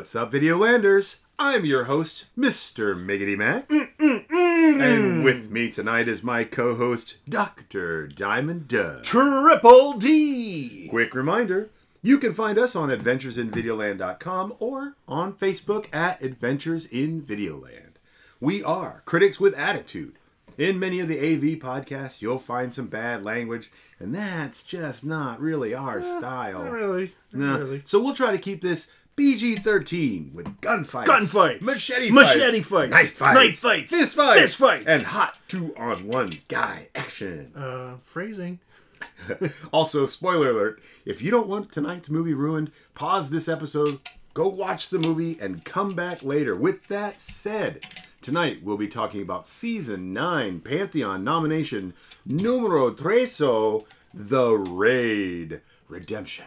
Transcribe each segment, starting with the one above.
What's up, Videolanders? I'm your host, Mr. Miggity Mac. And with me tonight is my co host, Dr. Diamond Doug. Triple D. Quick reminder you can find us on adventuresinvideoland.com or on Facebook at Adventures in Videoland. We are critics with attitude. In many of the AV podcasts, you'll find some bad language, and that's just not really our eh, style. Not really. No. Really. So we'll try to keep this PG 13 with gunfights, Gunfights. machete, Machete fights, fights. knife fights, Knife fights. fist fights, Fist fights. and hot two on one guy action. Uh, phrasing. Also, spoiler alert if you don't want tonight's movie ruined, pause this episode, go watch the movie, and come back later. With that said, tonight we'll be talking about season 9 Pantheon nomination numero treso The Raid Redemption.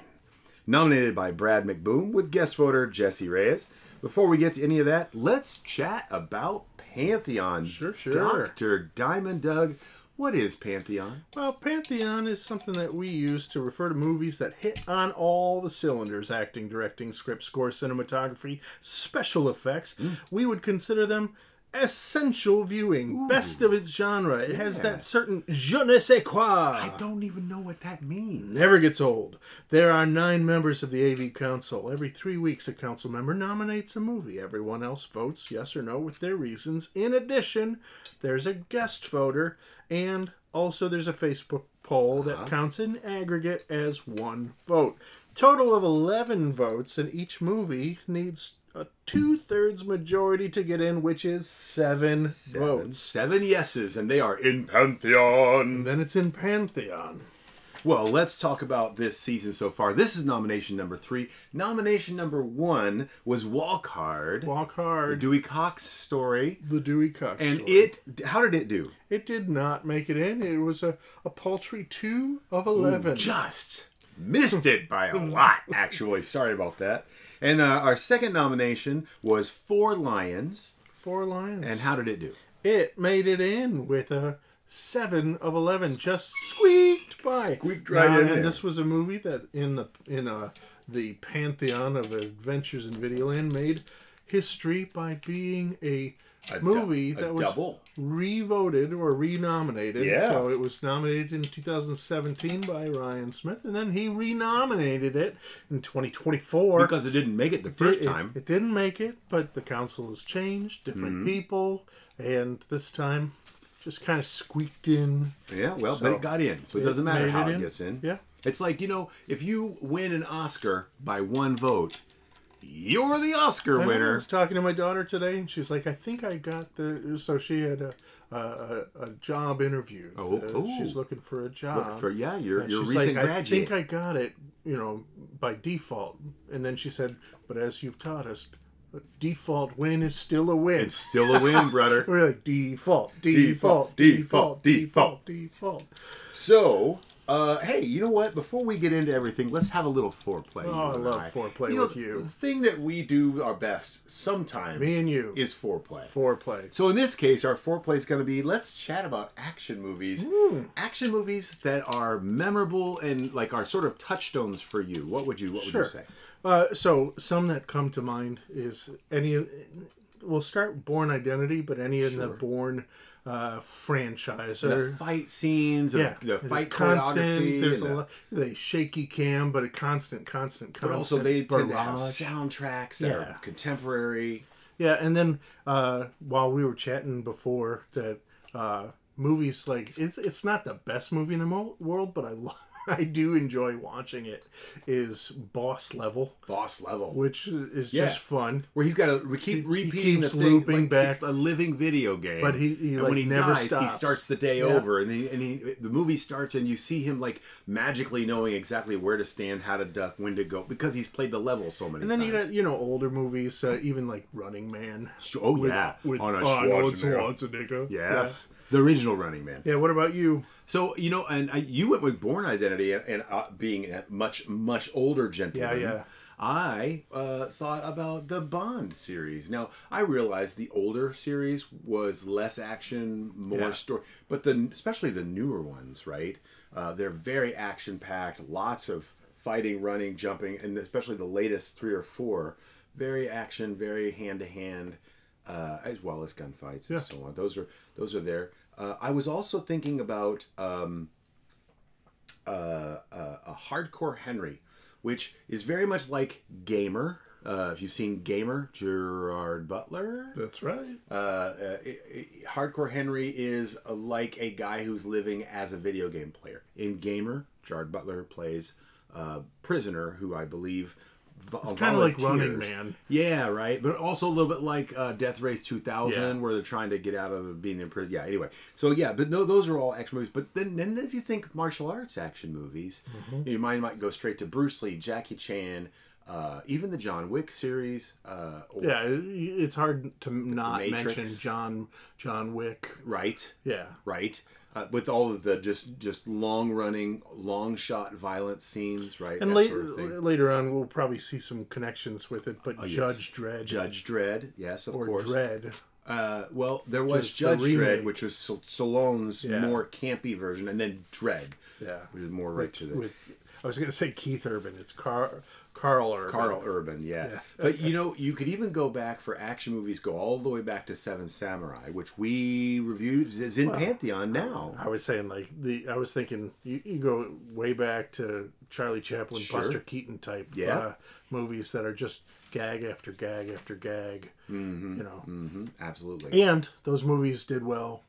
Nominated by Brad McBoom with guest voter Jesse Reyes. Before we get to any of that, let's chat about Pantheon. Sure, sure. Dr. Diamond Doug, what is Pantheon? Well, Pantheon is something that we use to refer to movies that hit on all the cylinders acting, directing, script, score, cinematography, special effects. Mm. We would consider them essential viewing, best of its genre. It has that certain je ne sais quoi. I don't even know what that means. never gets old. There are nine members of the AV Council. Every three weeks, a council member nominates a movie. Everyone else votes yes or no with their reasons. In addition, there's a guest voter, and also there's a Facebook poll that uh-huh. counts in aggregate as one vote. Total of 11 votes, and each movie needs a two thirds majority to get in, which is seven, votes. Seven yeses, and they are in Pantheon. And then it's in Pantheon. Well, let's talk about this season so far. This is nomination number three. Nomination number one was Walk Hard, Walk the hard. Dewey Cox story. The Dewey Cox. And story. it, how did it do? It did not make it in. It was a, a paltry 2 of 11. Just missed it by a lot, actually. Sorry about that. And uh, our second nomination was Four Lions. Four Lions. And how did it do? it made it in with a 7 of 11. Just squeaked by. Squeaked right Now, in And there. this was a movie that in the in uh, the pantheon of adventures in Videoland made history by being a, A du- movie a that was double. Re-voted or re-nominated. Yeah. So it was nominated in 2017 by Ryan Smith, and then he re-nominated it in 2024. Because it didn't make it the first it, time. It, didn't make it, but the council has changed, different Mm-hmm. people, and this time just kind of squeaked in. Yeah, well, So, but it got in, so it it doesn't matter how it it in. gets in. Yeah. It's like, you know, if you win an Oscar by one vote, you're the Oscar I winner. I was talking to my daughter today, and she was like, "I think I got the." So she had a a, a, job interview. Oh, Uh, she's looking for a job. Look for yeah, you're And you're she's recent like, graduate. I think I got it, you know, by default. And then she said, "But as you've taught us, a default win is still a win." It's still a win, brother. We're like default, Default, default, default, default, default, default. So, uh, hey, you know what? Before we get into everything, let's have a little foreplay. Oh, I love foreplay You know, with you. The thing that we do our best sometimes, Me and you. is foreplay. Foreplay. So in this case, our foreplay is going to be let's chat about action movies, action movies that are memorable and like are sort of touchstones for you. What would you What would you say? Uh, so some that come to mind is any. We'll start Bourne Identity, but any in the Bourne uh, franchise The or fight scenes, yeah, the, the fight constant. There's a the- lot, the shaky cam, but a constant, constant, constant. but also they tend to have soundtracks that Yeah. are contemporary. Yeah, and then uh, while we were chatting before that, uh, movies like it's it's not the best movie in the mo- world, but I lo- I do enjoy watching it. Is Boss Level, Boss level, which is Yeah. just fun. where he's got to we keep He- he repeating keeps the thing, looping like back. It's a living video game, But he- he, and like, when he never dies, he starts the day Yeah. over, and he and he the movie starts, and you see him like magically knowing exactly where to stand, how to duck, when to go, because he's played the level so many times. And then times. you got you know older movies, uh, even like Running Man. oh yeah, with on a Arnold Schwarzenegger. Schwarzenegger. Yes, the original Running Man. Yeah. yeah. What about you? So you know, and uh, you went with Bourne Identity, and, and uh, being a much much older gentleman. Yeah, yeah. I uh, thought about the Bond series. Now I realized the older series was less action, more Yeah. story, but the especially the newer ones, right? Uh, they're very action packed, lots of fighting, running, jumping, and especially the latest three or four. very action, very hand to hand, as well as gunfights and Yeah. so on. Those are those are there. Uh, I was also thinking about um, uh, uh, a hardcore Henry, which is very much like Gamer. Uh, if you've seen Gamer, Gerard Butler. That's right. Uh, uh, i- i- Hardcore Henry is uh, like a guy who's living as a video game player. In Gamer, Gerard Butler plays a prisoner who I believe. It's kind of like Running Man. Yeah, right. But also a little bit like uh, Death Race 2000, Yeah. where they're trying to get out of being in prison. Yeah, anyway. So, yeah, but no, those are all action movies. But then, then if you think martial arts action movies, Mm-hmm. your mind might go straight to Bruce Lee, Jackie Chan, uh, even the John Wick series. Uh, Yeah, it's hard to not Matrix. mention John John Wick. Right. Yeah, right? Uh, with all of the just just long running, long shot violent scenes, right? and late, sort of later on we'll probably see some connections with it. But yes. Judge Dredd Judge Dredd, yes, of or course. Dredd, Uh, well, there was Just the Judge Dredd, which was St- Stallone's Yeah. more campy version, and then Dredd, yeah, which is more right to the with I was gonna say Keith Urban. It's Car Carl Urban. Carl Urban, yeah. but you know, you could even go back for action movies, go all the way back to Seven Samurai, which we reviewed is in Pantheon now. I was saying like the I was thinking you, you go way back to Charlie Chaplin, Sure. Buster Keaton type Yeah. uh, movies that are just gag after gag after gag. Mm-hmm. You know, hmm absolutely. and those movies did well,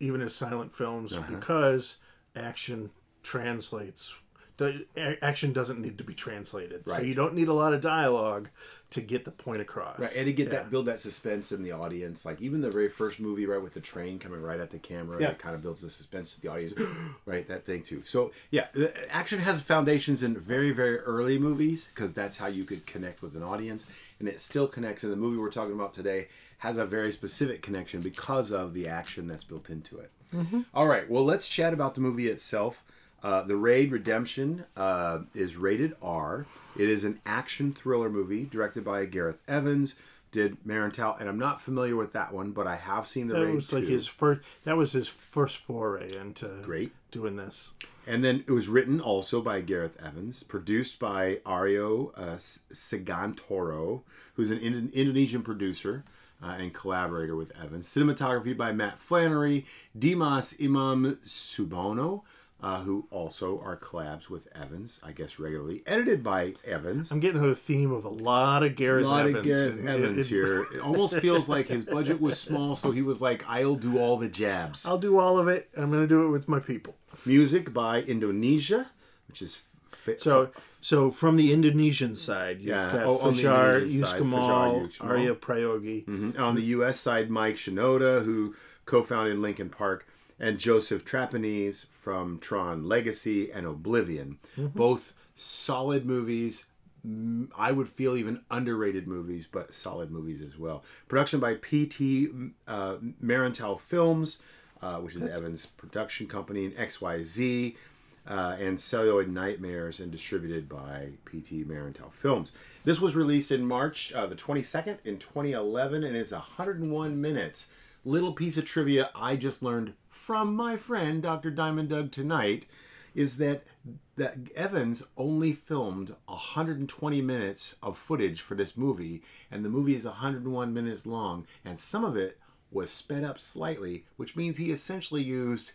even as silent films, Uh-huh. because action translates. The action doesn't need to be translated, so you don't need a lot of dialogue to get the point across. Right, and to get Yeah. that build that suspense in the audience, like even the very first movie, right, with the train coming right at the camera, Yeah. it kind of builds the suspense to the audience, right? That thing too. So yeah, action has foundations in very very early movies because that's how you could connect with an audience, and it still connects. And the movie we're talking about today has a very specific connection because of the action that's built into it. Mm-hmm. All right, well let's chat about the movie itself. Uh, the Raid Redemption uh, is rated R. It is an action thriller movie directed by Gareth Evans. Did Merantau, and I'm not familiar with that one, but I have seen the That Raid was like 2. his first. That was his first foray into Great. doing this. And then it was written also by Gareth Evans, produced by Ario uh, Sagantoro, who's an Indo- Indonesian producer uh, and collaborator with Evans. Cinematography by Matt Flannery, Dimas Imam Subono, uh, who also are collabs with Evans, I guess regularly. Edited by Evans. I'm getting a theme of a lot of A Gareth lot Evans. of Gareth and Evans it- here. It almost feels like his budget was small, so he was like, "I'll do all the jabs." I'll do all of it. I'm going to do it with my people. Music by Indonesia, which is f- So, so from the Indonesian side, you've Yeah, got oh, Fajar Yuskemal, Aria Prayogi. And on the U.S. side, Mike Shinoda, who co-founded Linkin Park, and Joseph Trapanese from Tron Legacy and Oblivion. Both solid movies. Mm, I would feel even underrated movies, but solid movies as well. Production by P.T. Uh, Merantau Films, uh, which is Evans' production company, and XYZ. Uh, and Celluloid Nightmares, and distributed by PT Merantau Films. This was released in March uh, the 22nd in 2011 and is 101 minutes. Little piece of trivia I just learned from my friend Dr. Diamond Doug tonight is that that Evans only filmed 120 minutes of footage for this movie, and the movie is 101 minutes long, and some of it was sped up slightly, which means he essentially used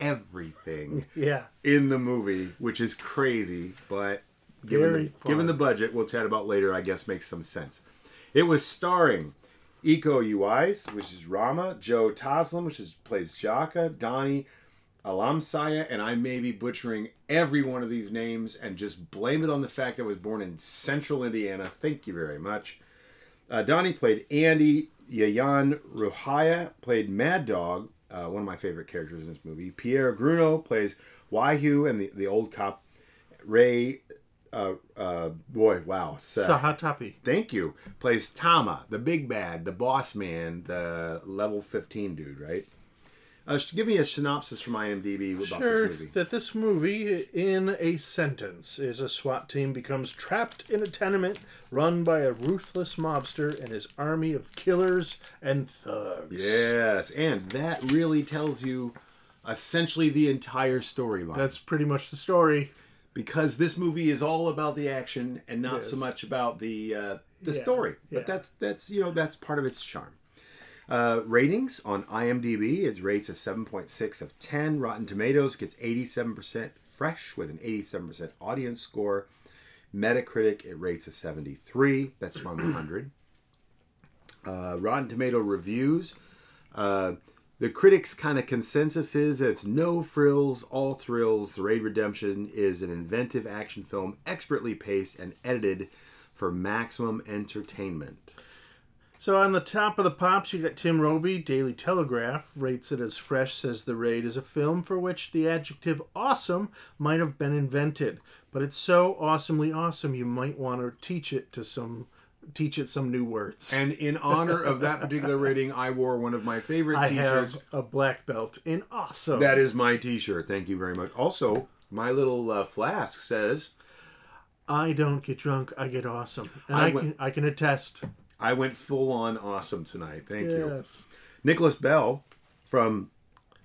everything Yeah. in the movie, which is crazy, but given Very the, fun. given the budget, we'll chat about later, I guess makes some sense. It was starring Iko Uwais, which is Rama, Joe Taslim, which is plays Jaka, Donnie Alamsyah, and I may be butchering every one of these names and just blame it on the fact I was born in central Indiana. Thank you very much. Uh, Donnie played Andy. Yayan Ruhian played Mad Dog, uh, one of my favorite characters in this movie. Pierre Gruno plays Wahyu and the, the old cop. Ray, uh, uh, boy, wow. Sa- Sahetapy. thank you. Plays Tama, the big bad, the boss man, the level 15 dude, right? Uh, give me a synopsis from IMDb about Sure, this movie. that this movie, in a sentence, is a SWAT team becomes trapped in a tenement run by a ruthless mobster and his army of killers and thugs. Yes, and that really tells you essentially the entire storyline. That's pretty much the story. Because this movie is all about the action and not so much about the uh, the Yeah, story. yeah. But that's that's you know that's part of its charm. Uh, ratings on IMDb, it rates a 7.6 of 10. Rotten Tomatoes gets 87% fresh with an 87% audience score. Metacritic, it rates a 73. That's from 100. Uh, Rotten Tomato reviews. Uh, the critics' kind of consensus is that it's no frills, all thrills. The Raid Redemption is an inventive action film, expertly paced and edited for maximum entertainment. So on the top of the pops, you got Tim Robey, Daily Telegraph rates it as fresh. Says the raid is a film for which the adjective "awesome" might have been invented, but it's so awesomely awesome you might want to teach it to some, teach it some new words. And in honor of that particular rating, I wore one of my favorite I t-shirts. have a black belt in awesome. That is my t-shirt. Thank you very much. Also, my little uh, flask says I don't get drunk, I get awesome, and I I, went- can I can attest. I went full on awesome tonight. Thank you. Yes, Nicholas Bell from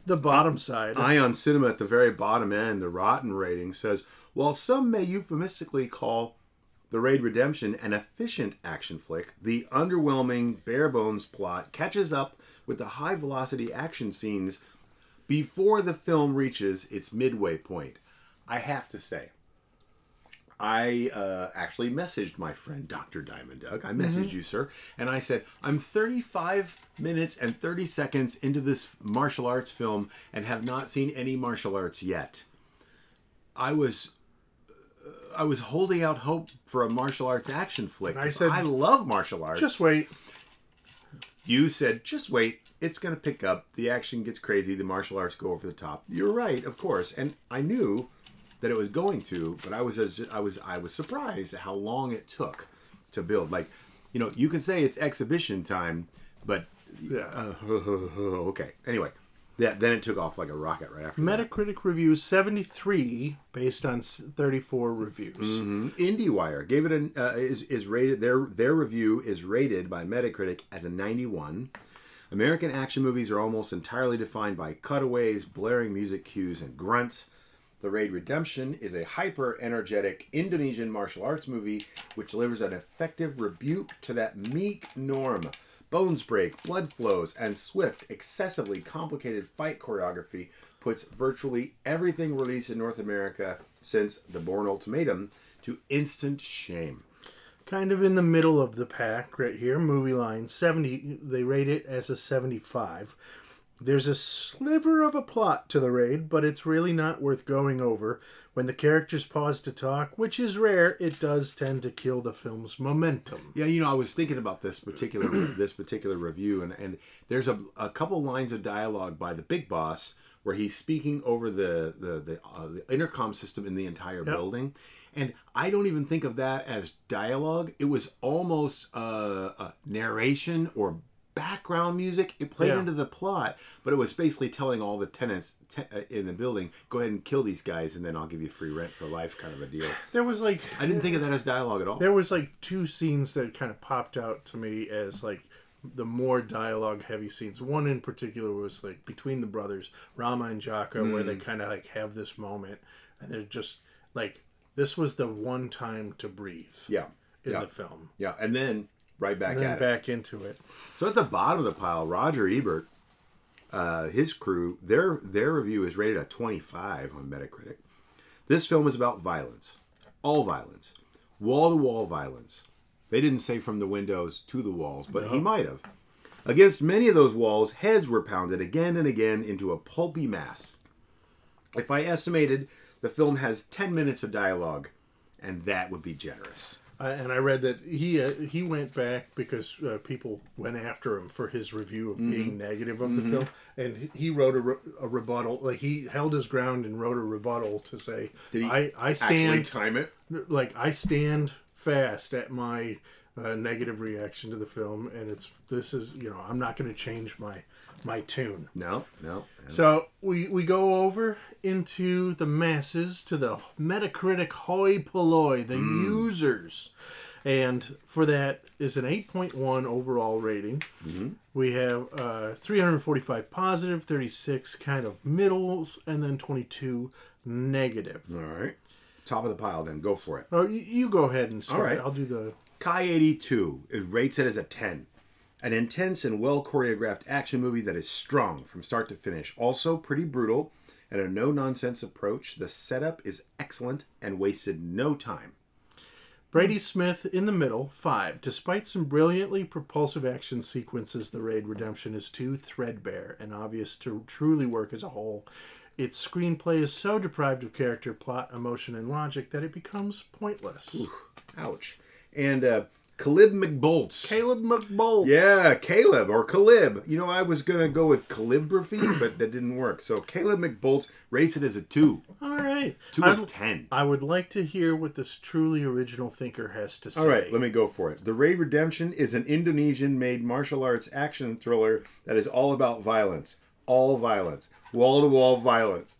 the bottom side. Ion Cinema at the very bottom end, the rotten rating says, while some may euphemistically call The Raid Redemption an efficient action flick, the underwhelming, bare bones plot catches up with the high velocity action scenes before the film reaches its midway point. I have to say, I uh, actually messaged my friend Dr. Diamond Doug. I messaged you, sir, and I said, I'm 35 minutes and 30 seconds into this martial arts film and have not seen any martial arts yet. I was. I was holding out hope for a martial arts action flick. I said- I love martial arts. Just wait. You said, just wait. It's going to pick up. The action gets crazy. The martial arts go over the top. You're right, of course. And I knew that it was going to, but I was as I was I was surprised at how long it took to build. Like, you know, you can say it's exhibition time, but Yeah. uh, okay. Anyway, yeah. Then it took off like a rocket right after. that. Metacritic review 73 based on 34 reviews. IndieWire gave it an uh, is is rated their their review is rated by Metacritic as a 91. American action movies are almost entirely defined by cutaways, blaring music cues, and grunts. The Raid Redemption is a hyper energetic Indonesian martial arts movie which delivers an effective rebuke to that meek norm. Bones break, blood flows, and swift, excessively complicated fight choreography puts virtually everything released in North America since The Bourne Ultimatum to instant shame. Kind of in the middle of the pack right here. Movieline 70. They rate it as a 75. There's a sliver of a plot to the raid, but it's really not worth going over. When the characters pause to talk, which is rare, it does tend to kill the film's momentum. Yeah, you know, I was thinking about this particular this particular review, and and there's a, a couple lines of dialogue by the big boss where he's speaking over the the the, uh, the intercom system in the entire building, and I don't even think of that as dialogue. It was almost uh, a narration or background music. It played Yeah. into the plot, but it was basically telling all the tenants te- uh, in the building, "Go ahead and kill these guys, and then I'll give you free rent for life," kind of a deal. There was like I didn't think of that as dialogue at all. there was like two scenes that kind of popped out to me as like the more dialogue heavy scenes. One in particular was like between the brothers, Rama and Jaka, where they kind of like have this moment and they're just like this was the one time to breathe yeah, in yeah, the film. yeah, and then right back then at it. back into it. So at the bottom of the pile, Roger Ebert, uh, his crew, their their review is rated at 25 on Metacritic. This film is about violence, all violence, wall to wall violence. They didn't say from the windows to the walls, but he might have. Against many of those walls, heads were pounded again and again into a pulpy mass. If I estimated, the film has 10 minutes of dialogue, and that would be generous. Uh, and I read that he uh, he went back because uh, people went after him for his review of Mm-hmm. being negative of the film, and he- he wrote a, re- a rebuttal. Like he held his ground and wrote a rebuttal to say, "I I stand time it. like I stand fast at my uh, negative reaction to the film, and it's this is you know I'm not going to change my my tune." No, no. So we, we go over into the masses to the Metacritic hoi polloi, the users. And for that is an 8.1 overall rating. We have uh, 345 positive, 36 kind of middles, and then 22 negative. All right. top of the pile. Then go for it. Oh, you, you go ahead and start. right. I'll do the. Kai 82 it rates it as a 10. An intense and well choreographed action movie that is strong from start to finish. Also pretty brutal and a no nonsense approach. The setup is excellent and wasted no time. Brady Smith in the middle, five. Despite some brilliantly propulsive action sequences, the Raid Redemption is too threadbare and obvious to truly work as a whole. Its screenplay is so deprived of character, plot, emotion, and logic that it becomes pointless. Ouch. And uh, Caleb McBoltz. Caleb McBoltz. yeah, Caleb or Caleb. You know, I was going to go with calligraphy, but that didn't work. So Caleb McBoltz rates it as a 2. All right. 2 I, of 10. I would like to hear what this truly original thinker has to say. All right, let me go for it. The Raid Redemption is an Indonesian made martial arts action thriller that is all about violence. All violence. Wall to wall violence.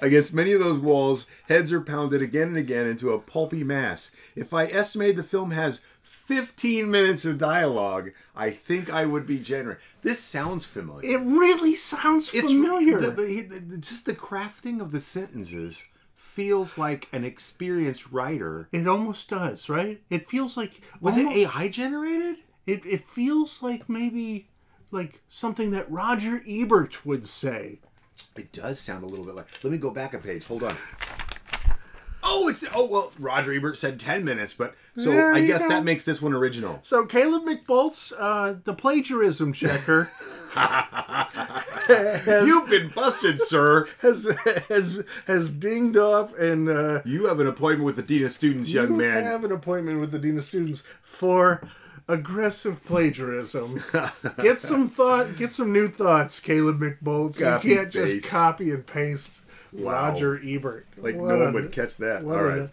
Against many of those walls, heads are pounded again and again into a pulpy mass. If I estimate the film has 15 minutes of dialogue, I think I would be generous. This sounds familiar. It really sounds familiar. the- the- the- just the crafting of the sentences feels like an experienced writer. it almost does, right? It feels like Was almost- it AI generated? It it feels like maybe like something that Roger Ebert would say. It does sound a little bit like. Let me go back a page. Hold on. Oh, it's oh well. Roger Ebert said ten minutes, but so There I you guess go. that makes this one original. So Caleb McBoltz, uh, the plagiarism checker, You've been busted, sir. has has has dinged off, and uh, You have an appointment with the dean of students, young you man. have an appointment with the dean of students for aggressive plagiarism. get some thought, get some new thoughts, Caleb McBoltz. Copy you can't just paste. copy and paste Roger Ebert. Like What no a- one would catch that. All right. A-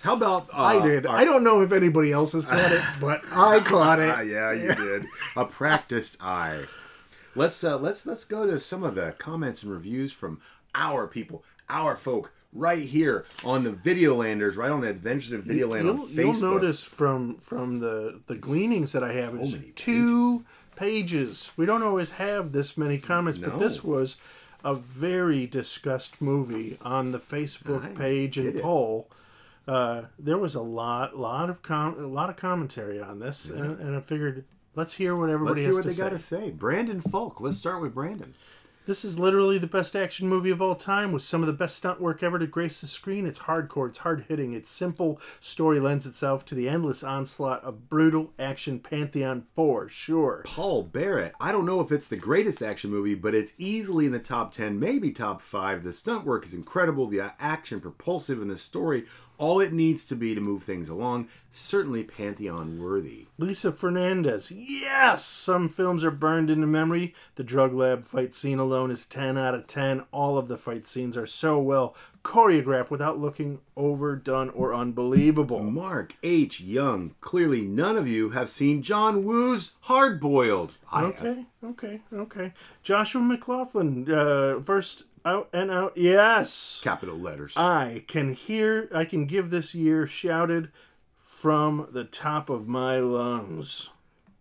How about uh, I did. our- I don't know if anybody else has caught it, but I caught Ah, it. yeah, you did. A practiced eye. Let's uh, let's let's go to some of the comments and reviews from our people, our folk, right here on the Videolanders, right on the Adventures of Videoland on Facebook. you'll notice from from the the gleanings that I have is many two pages. We don't always have this many comments, but this was a very discussed movie on the Facebook I page and it. poll. Uh, there was a lot, lot of com- a lot of commentary on this, and, and I figured let's hear what Let's everybody hear has what to they say. got to say. Brandon Falk. Let's start with Brandon. This is literally the best action movie of all time with some of the best stunt work ever to grace the screen. It's hardcore, it's hard hitting, its simple story lends itself to the endless onslaught of brutal action pantheon for sure. Paul Barrett. I don't know if it's the greatest action movie, but it's easily in the top 10, maybe top 5. The stunt work is incredible, the action propulsive, and the story all it needs to be to move things along. Certainly Pantheon worthy. Lisa Fernandez. Yes! Some films are burned into memory. The drug lab fight scene alone is 10 out of 10. All of the fight scenes are so well choreographed without looking overdone or unbelievable. Mark H. Young. Clearly, none of you have seen John Woo's Hard Boiled. I have. Okay, okay, okay. Joshua McLaughlin, uh, first out and out. Yes! Capital letters. I can hear, I can give this year shouted from the top of my lungs.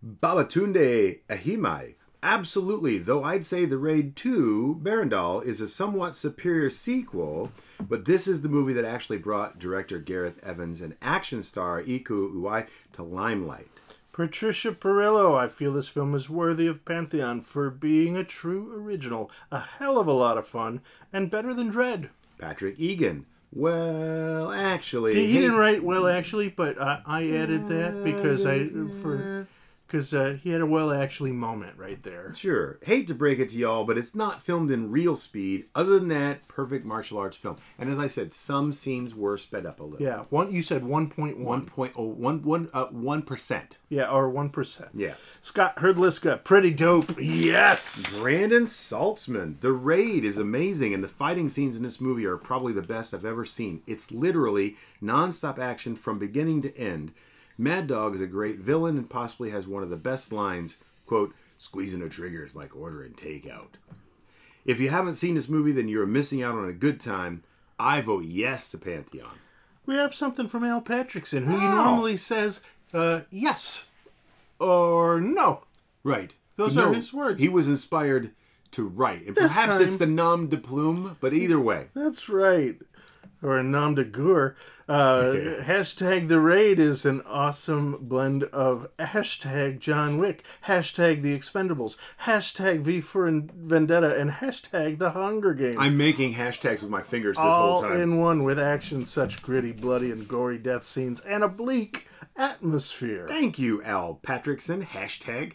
Babatunde Ahimai. Absolutely, though I'd say The Raid 2, Berandal, is a somewhat superior sequel, but this is the movie that actually brought director Gareth Evans and action star Iko Uwais to limelight. Patricia Perillo, I feel this film is worthy of Pantheon for being a true original, a hell of a lot of fun, and better than Dredd. Patrick Egan. Well, actually, He hey, didn't write well actually, but I, I added that because I for because uh, he had a well actually moment right there. Sure. Hate to break it to y'all, but it's not filmed in real speed. Other than that, perfect martial arts film. And as I said, some scenes were sped up a little. Yeah, one you said one point One one. point oh one one uh one percent. Yeah, or one percent. Yeah. Scott Herdliska, pretty dope. Yes. Brandon Saltzman. The raid is amazing, and the fighting scenes in this movie are probably the best I've ever seen. It's literally nonstop action from beginning to end. Mad Dog is a great villain and possibly has one of the best lines, quote, squeezing the triggers like ordering takeout. If you haven't seen this movie, then you're missing out on a good time. I vote yes to Pantheon. We have something from Al Patrickson, who Wow. normally says uh, yes or no. Right. Those But are his words. He was inspired to write. And This perhaps it's the nom de plume, but either way. That's right. Or nom de guerre. Uh, hashtag the raid is an awesome blend of hashtag John Wick, hashtag the Expendables, hashtag V for Vendetta, and hashtag the Hunger Games. I'm making hashtags with my fingers this all whole time. in one with action such gritty, bloody, and gory death scenes and a bleak atmosphere. Thank you, Al Patrickson. Hashtag.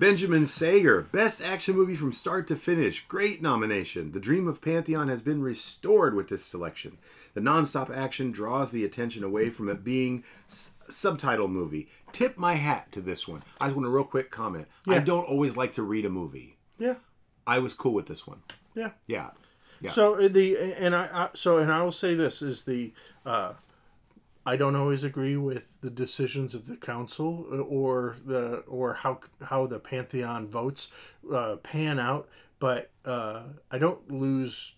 Benjamin Sager, best action movie from start to finish. Great nomination. The dream of Pantheon has been restored with this selection. The nonstop action draws the attention away from it being s- subtitle movie. Tip my hat to this one. I just want a real quick comment. I don't always like to read a movie. Yeah, I was cool with this one. yeah. Yeah. Yeah. So uh, the and I, I so and I will say this is the uh, I don't always agree with the decisions of the council uh, or the or how how the pantheon votes uh, pan out, but uh, I don't lose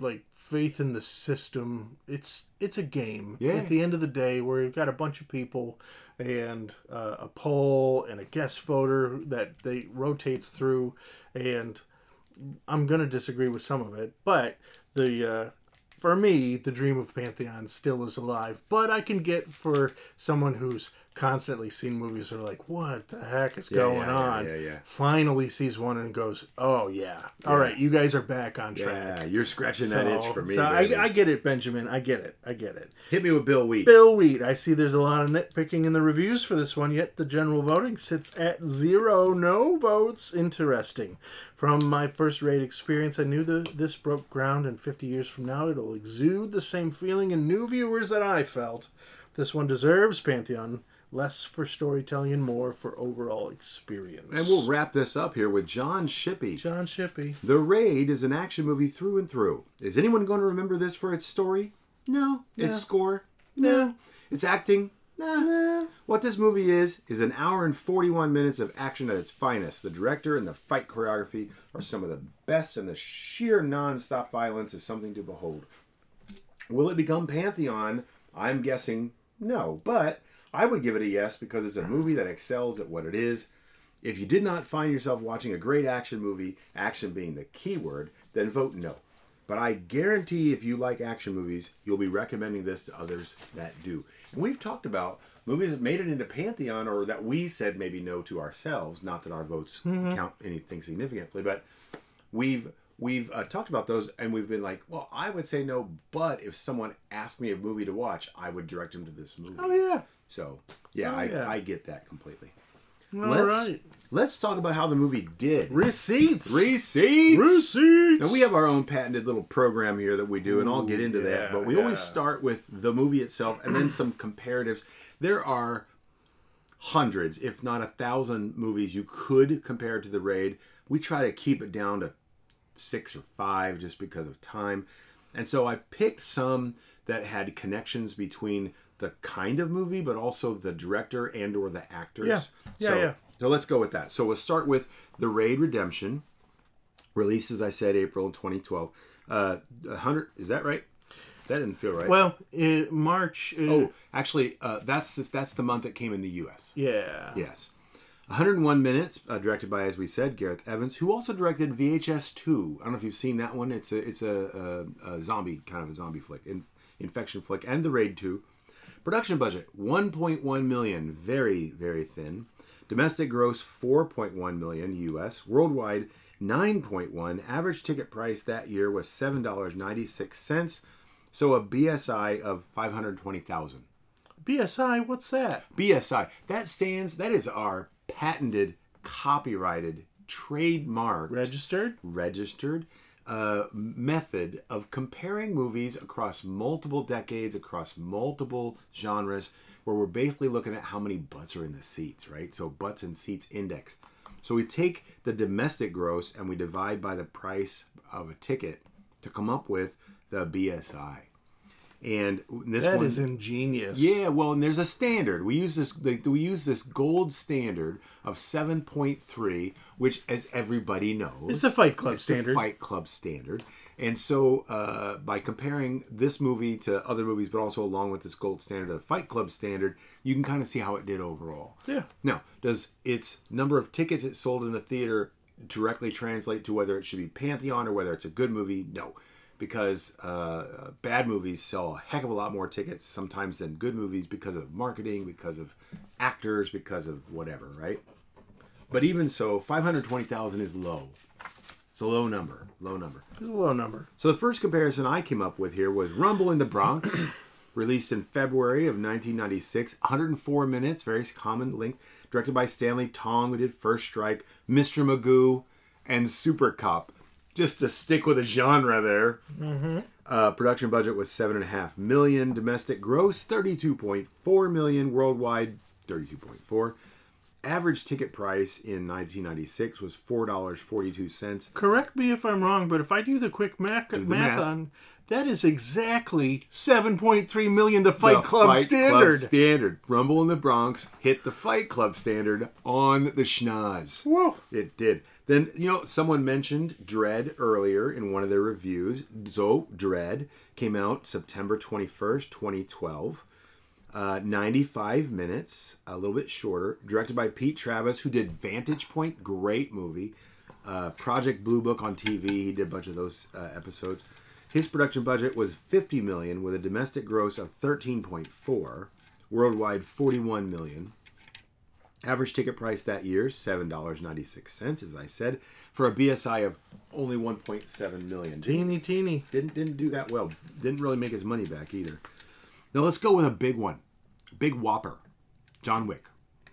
like faith in the system. It's it's a game. Yeah. At the end of the day, where you've got a bunch of people and uh, a poll and a guest voter that they rotates through, and I'm gonna disagree with some of it, but the uh, for me, the dream of Pantheon still is alive. But I can get for someone who's constantly seen movies that are like, what the heck is going yeah, yeah, on? yeah, yeah. Finally sees one and goes, oh yeah, all right, you guys are back on track. Yeah, you're scratching that itch for me. so I. I get it, Benjamin. I get it. I get it. Hit me with Bill Wheat. Bill Wheat. I see there's a lot of nitpicking in the reviews for this one, yet the general voting sits at zero. No votes. Interesting. From my first rate experience, I knew the this broke ground, and 50 years from now, it'll exude the same feeling in new viewers that I felt. This one deserves Pantheon. Less for storytelling and more for overall experience. And we'll wrap this up here with John Shippey. John Shippey. The Raid is an action movie through and through. Is anyone going to remember this for its story? No. Its score? No. Its acting? Nah. What this movie is, is an hour and 41 minutes of action at its finest. The director and the fight choreography are some of the best, and the sheer non stop violence is something to behold. Will it become Pantheon? I'm guessing no, but I would give it a yes because it's a movie that excels at what it is. If you did not find yourself watching a great action movie, action being the key word, then vote no. But I guarantee if you like action movies, you'll be recommending this to others that do. And we've talked about movies that made it into Pantheon or that we said maybe no to ourselves, not that our votes count anything significantly, but we've we've uh, talked about those and we've been like, well, I would say no, but if someone asked me a movie to watch, I would direct them to this movie. Oh, yeah. So, yeah, Oh, I, yeah. I get that completely. All let's, right. Let's talk about how the movie did. Receipts. Receipts. Receipts. Now we have our own patented little program here that we do, and I'll get into that. yeah, But we always start with the movie itself and then some comparatives. There are hundreds, if not a thousand, movies you could compare to the raid. We try to keep it down to six or five just because of time. And so I picked some that had connections between the kind of movie, but also the director and or the actors. Yeah. Yeah, so, yeah. So let's go with that. So we'll start with The Raid Redemption. Released, as I said, April 2012. Uh, 100, is that right? That didn't feel right. Well, March. Uh, oh, actually, uh, that's this, that's the month it came in the U.S. yeah. Yes. 101 Minutes, uh, directed by, as we said, Gareth Evans, who also directed VHS 2. I don't know if you've seen that one. It's a it's a, a, a zombie, kind of a zombie flick, in, infection flick, and The Raid 2. Production budget, 1.1 million, very, very thin. Domestic gross, 4.1 million US. Worldwide, 9.1. Average ticket price that year was $7.96. So a BSI of 520,000. BSI, what's that? BSI. That stands, that is our patented, copyrighted, trademark, Registered? registered uh, method of comparing movies across multiple decades, across multiple genres, where we're basically looking at how many butts are in the seats, right? So, butts and seats index. So, we take the domestic gross and we divide by the price of a ticket to come up with the BSI. And this That one is ingenious. yeah, well, and there's a standard. We use this. the- We use this gold standard of seven point three, which, as everybody knows, It's the Fight Club standard. Fight Club standard. And so, uh, by comparing this movie to other movies, but also along with this gold standard, of the Fight Club standard, you can kind of see how it did overall. Yeah. Now, does its number of tickets it sold in the theater directly translate to whether it should be Pantheon or whether it's a good movie? No. Because uh, bad movies sell a heck of a lot more tickets sometimes than good movies because of marketing, because of actors, because of whatever, right? But even so, 520,000 is low. It's a low number. Low number. It's a low number. So the first comparison I came up with here was Rumble in the Bronx, released in February of 1996. 104 minutes, very common length. Directed by Stanley Tong, who did First Strike, Mr. Magoo, and Super Cop. Just to stick with a genre there. Mm-hmm. Uh, production budget was seven and a half million. Domestic gross 32.4 million. Worldwide 32.4. Average ticket price in 1996 was four dollars 42 cents. Correct me if I'm wrong, but if I do the quick math, math, math. on that is exactly 7.3 million the Fight The Club Fight standard. Club standard. Rumble in the Bronx hit the Fight Club standard on the schnoz. Whoa. It did. Then, you know, someone mentioned Dredd earlier in one of their reviews. So, Dredd came out September 21st, 2012. Uh, 95 minutes, a little bit shorter. Directed by Pete Travis, who did Vantage Point, great movie. Uh, Project Blue Book on TV, he did a bunch of those uh, episodes. His production budget was 50 million, with a domestic gross of 13.4, worldwide 41 million. Average ticket price that year seven dollars ninety six cents, as I said, for a BSI of only 1.7 million. Teeny teeny. Didn't didn't do that well. Didn't really make his money back either. Now let's go with a big one, big whopper, John Wick.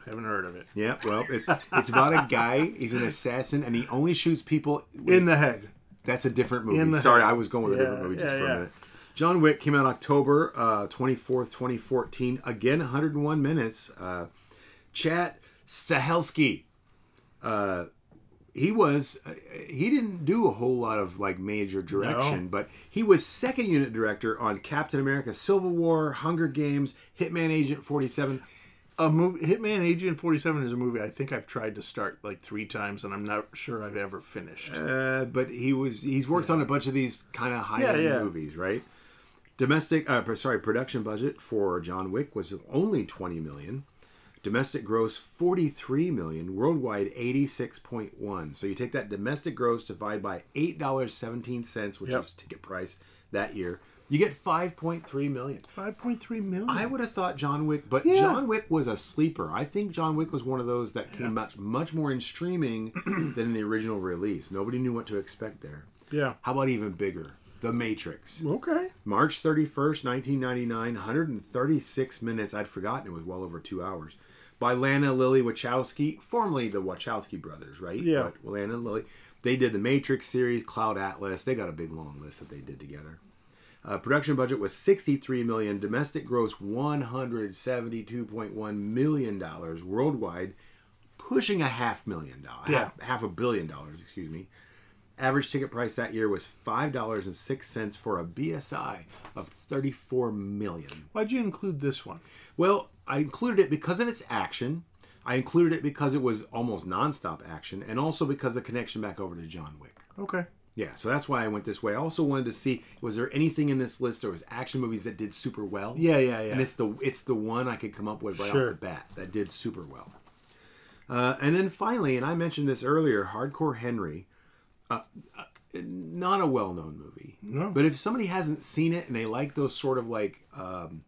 Haven't heard of it. Yeah, well, it's it's about a guy. He's an assassin, and he only shoots people. In the head. That's a different movie. Sorry, head. I was going with a different movie just yeah, for yeah. a minute. John Wick came out October uh, 24th, 2014. Again, 101 minutes. Uh, Chad Stahelski. Uh, he was uh, he didn't do a whole lot of like major direction, No. but he was second unit director on Captain America: Civil War, Hunger Games, Hitman Agent 47. A movie, Hitman Agent 47 is a movie I think I've tried to start like three times and I'm not sure I've ever finished. Uh, but he was he's worked on a bunch of these kind of high end Yeah, yeah. movies, right? Domestic, uh, sorry, production budget for John Wick was only twenty million. Domestic gross forty three million. Worldwide eighty six point one. So you take that domestic gross divide by eight dollars seventeen cents, which Yep. is ticket price that year, you get five point three million. 5.3 million. I would have thought John Wick, but Yeah. John Wick was a sleeper. I think John Wick was one of those that came much much more in streaming than in the original release. Nobody knew what to expect there. yeah. How about even bigger? The Matrix. Okay. March 31st, 1999, 136 minutes. I'd forgotten it was well over two hours. By Lana Lilly Wachowski, formerly the Wachowski brothers, right? Yeah. But Lana Lilly. They did the Matrix series, Cloud Atlas. They got a big long list that they did together. Uh, production budget was 63 million. Domestic gross 172.1 million dollars worldwide, pushing a half million dollars, Yeah. half, half a billion dollars, excuse me. Average ticket price that year was five dollars and six cents for a BSI of 34 million. Why'd you include this one? Well, I included it because of its action. I included it because it was almost nonstop action, and also because of the connection back over to John Wick. Okay. Yeah, so that's why I went this way. I also wanted to see was there anything in this list that was action movies that did super well. Yeah, yeah, yeah. And it's the it's the one I could come up with right Sure. off the bat that did super well. Uh, and then finally, and I mentioned this earlier, Hardcore Henry, uh, uh, not a well-known movie. No. But if somebody hasn't seen it and they like those sort of like um,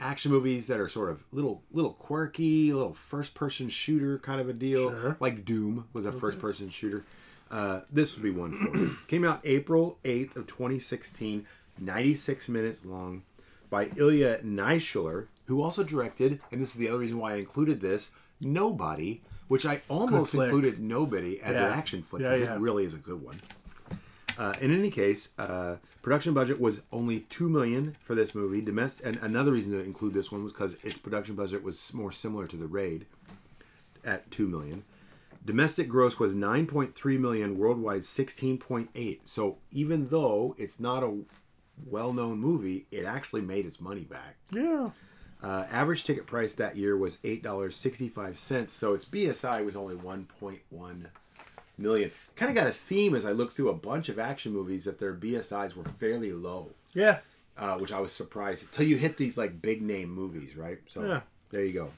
action movies that are sort of little little quirky, little first-person shooter kind of a deal, Sure. like Doom was a first-person shooter. Uh, this would be one for you. Came out April 8th of 2016, 96 minutes long, by Ilya Naishuller, who also directed, and this is the other reason why I included this, Nobody, which I almost included Nobody as an action flick Yeah, because yeah. it really is a good one. Uh, in any case, uh, production budget was only two million for this movie. Domestic, and another reason to include this one was because its production budget was more similar to The Raid, at two million. Domestic gross was nine point three million. Worldwide, sixteen point eight. So even though it's not a well-known movie, it actually made its money back. Yeah. Uh, average ticket price that year was eight dollars sixty-five cents. So its BSI was only one point one million. Kind of got a theme as I looked through a bunch of action movies that their BSIs were fairly low, Yeah. uh, which I was surprised until you hit these like big name movies, right? So Yeah. there you go.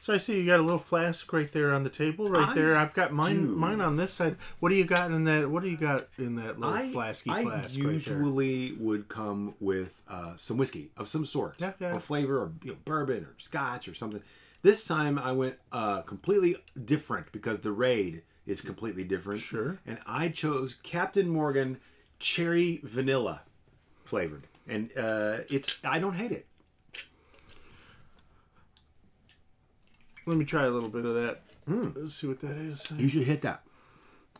So I see you got a little flask right there on the table, right I there. I've got mine, do. mine on this side. What do you got in that? What do you got in that little I, flasky I flask right there? usually would come with uh, some whiskey of some sort, Yeah, yeah. a flavor, or you know, bourbon or scotch or something. This time I went uh, completely different because the raid is completely different. Sure. And I chose Captain Morgan cherry vanilla flavored, and uh, it's I don't hate it. Let me try a little bit of that. Let's see what that is. You should hit that.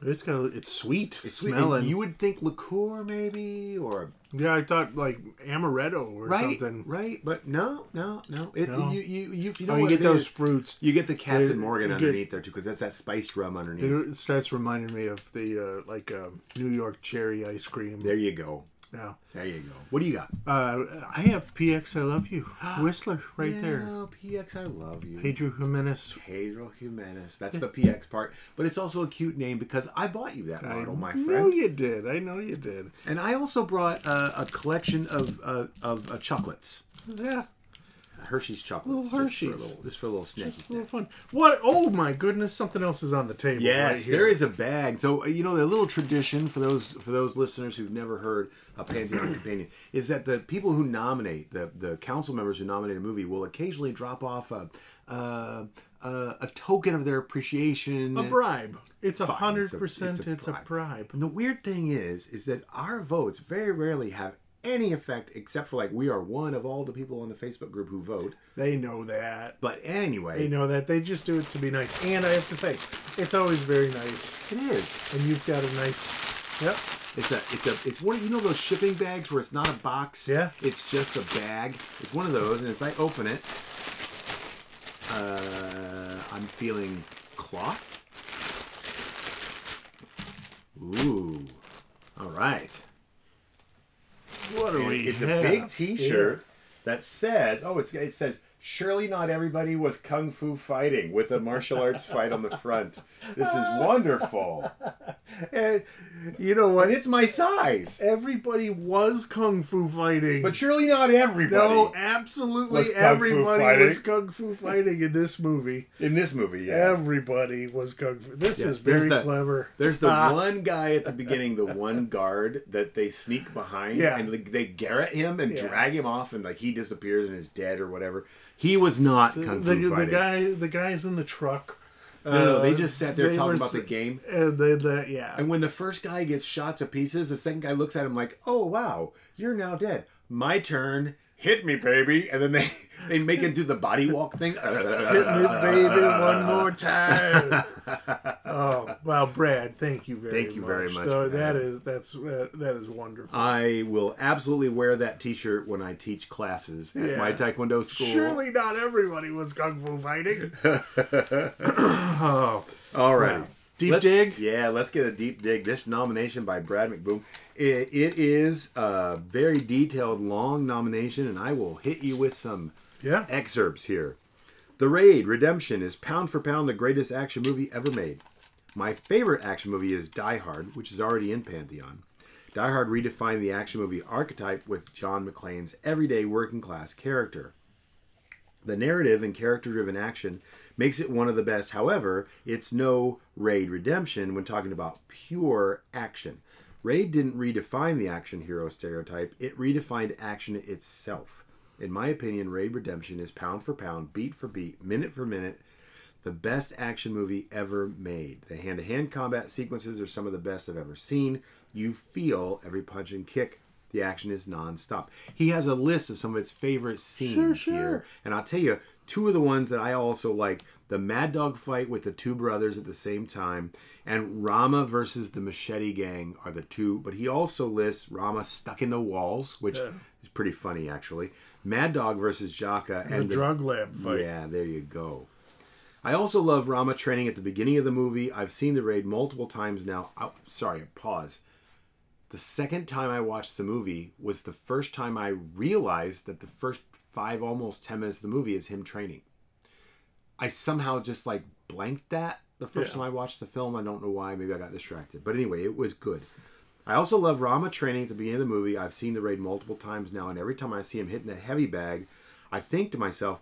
It's got. It's sweet. It's sweet. smelling. And You would think liqueur maybe or yeah, I thought like amaretto or right, something. right, but no, no, no. It, No. You, you, you, you know Oh, you get those is. fruits. You get the Captain They- Morgan you get- underneath there too, because that's that spiced rum underneath. It starts reminding me of the uh, like uh, New York cherry ice cream. There you go. Yeah. There you go. What do you got? Uh, I have PX I Love You. Whistler right there. Yeah, PX, I love you. Pedro Jimenez. Pedro Jimenez. That's the PX part, but it's also a cute name because I bought you that model, my friend. I know you did. I know you did. And I also brought uh, a collection of uh, of uh, chocolates, Yeah. Hershey's chocolates, Little just for a Hershey's. little, just for a little snacky It's a little snack. fun. What? Oh my goodness! Something else is on the table. Yes, right here. there is a bag. So uh, you know the little tradition for those for those listeners who've never heard a Pantheon Companion is that the people who nominate the the council members who nominate a movie will occasionally drop off a uh, uh, a token of their appreciation. a bribe. It's a hundred it's a- percent. it's a It's a bribe. bribe. And the weird thing is, is that our votes very rarely have any effect except for like we are one of all the people on the Facebook group who vote. They know that. But anyway, They know that. They just do it to be nice. And I have to say, it's always very nice. it is. And you've got a nice. Yep. It's a it's a it's one of you know those shipping bags where it's not a box. Yeah. It's just a bag. It's one of those, and as I open it, uh, I'm feeling cloth. Ooh, all right. What And we it's have? a big T-shirt that says, "Oh, it's it says." Surely not everybody was kung fu fighting with a martial arts fight on the front. This is wonderful, And you know what? it's my size. Everybody was kung fu fighting. But surely not everybody. no, absolutely Was everybody was kung fu fighting in this movie. in this movie, yeah. Everybody was kung fu. This Yeah, is there's very the- clever. There's the Ah. one guy at the beginning, the one guard that they sneak behind, Yeah. and they garrot him and Yeah. drag him off, and like he disappears and is dead or whatever. He was not kung the, fu the fighting. guy, the guys in the truck. no, no, they uh, just sat there talking were about the game. And they, the, yeah. And when the first guy gets shot to pieces, the second guy looks at him like, "Oh wow, you're now dead. My turn. Hit me, baby." And then they they make him do the body walk thing. Hit me, baby, one more time. oh, well, Brad, thank you very much. Thank you very much, So Brad. that is that's that, that is wonderful. I will absolutely wear that T-shirt when I teach classes at Yeah. my Taekwondo school. Surely not everybody was kung fu fighting. oh, All right. Wow. Deep Let's- dig? Yeah, let's get a deep dig. This nomination by Brad McBoom. It, it is a very detailed, long nomination, and I will hit you with some yeah. excerpts here. The Raid Redemption is pound for pound the greatest action movie ever made. My favorite action movie is Die Hard, which is already in Pantheon. Die Hard redefined the action movie archetype with John McClane's everyday working class character. The narrative and character driven action makes it one of the best. However, it's no Raid Redemption when talking about pure action. Raid didn't redefine the action hero stereotype, it redefined action itself. In my opinion, Raid Redemption is pound for pound, beat for beat, minute for minute, the best action movie ever made. The hand to hand combat sequences are some of the best I've ever seen. You feel every punch and kick. The action is nonstop. He has a list of some of his favorite scenes Sure, sure. here. And I'll tell you, two of the ones that I also like the Mad Dog fight with the two brothers at the same time, and Rama versus the Machete Gang are the two. But he also lists Rama stuck in the walls, which Yeah. is pretty funny, actually. Mad Dog versus Jaka The and the drug lab fight. yeah, there you go. I also love Rama training at the beginning of the movie. I've seen the raid multiple times now. Oh, sorry, pause. The second time I watched the movie was the first time I realized that the first five, almost 10 minutes of the movie is him training. I somehow just like blanked that the first Yeah. time I watched the film. I don't know why. Maybe I got distracted. But anyway, it was good. I also love Rama training at the beginning of the movie. I've seen the raid multiple times now, and every time I see him hitting a heavy bag, I think to myself,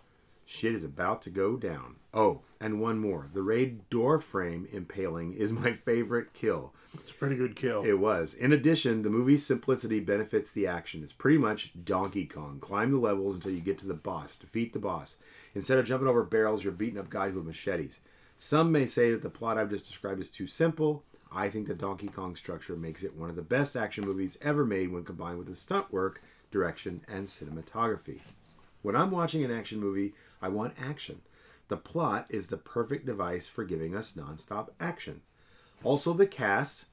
Shit is about to go down. Oh, and one more. The raid door frame impaling is my favorite kill. It's a pretty good kill. It was. In addition, the movie's simplicity benefits the action. It's pretty much Donkey Kong. Climb the levels until you get to the boss. Defeat the boss. Instead of jumping over barrels, you're beating up guys with machetes. Some may say that the plot I've just described is too simple. I think the Donkey Kong structure makes it one of the best action movies ever made when combined with the stunt work, direction, and cinematography. When I'm watching an action movie, I want action. The plot is the perfect device for giving us nonstop action. Also, the cast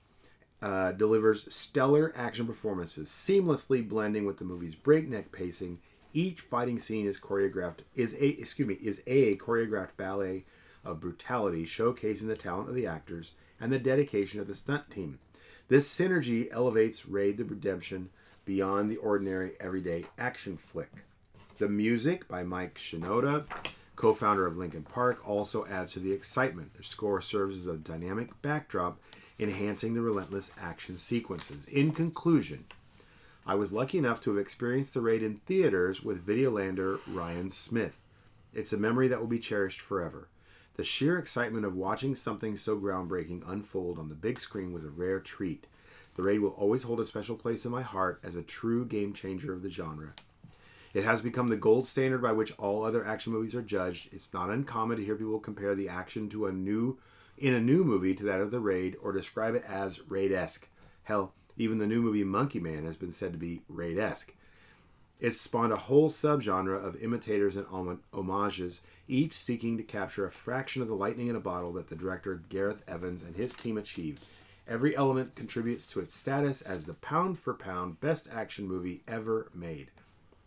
uh, delivers stellar action performances, seamlessly blending with the movie's breakneck pacing. Each fighting scene is choreographed is a excuse me is a choreographed ballet of brutality, showcasing the talent of the actors and the dedication of the stunt team. This synergy elevates Raid the Redemption beyond the ordinary everyday action flick. The music by Mike Shinoda, co founder of Linkin Park, also adds to the excitement. The score serves as a dynamic backdrop, enhancing the relentless action sequences. In conclusion, I was lucky enough to have experienced the raid in theaters with Videolander Ryan Smith. It's a memory that will be cherished forever. The sheer excitement of watching something so groundbreaking unfold on the big screen was a rare treat. The raid will always hold a special place in my heart as a true game changer of the genre. It has become the gold standard by which all other action movies are judged. It's not uncommon to hear people compare the action to a new in a new movie to that of the Raid or describe it as Raid-esque. Hell, even the new movie Monkey Man has been said to be Raid-esque. It's spawned a whole subgenre of imitators and homages, each seeking to capture a fraction of the lightning in a bottle that the director Gareth Evans and his team achieved. Every element contributes to its status as the pound for pound best action movie ever made.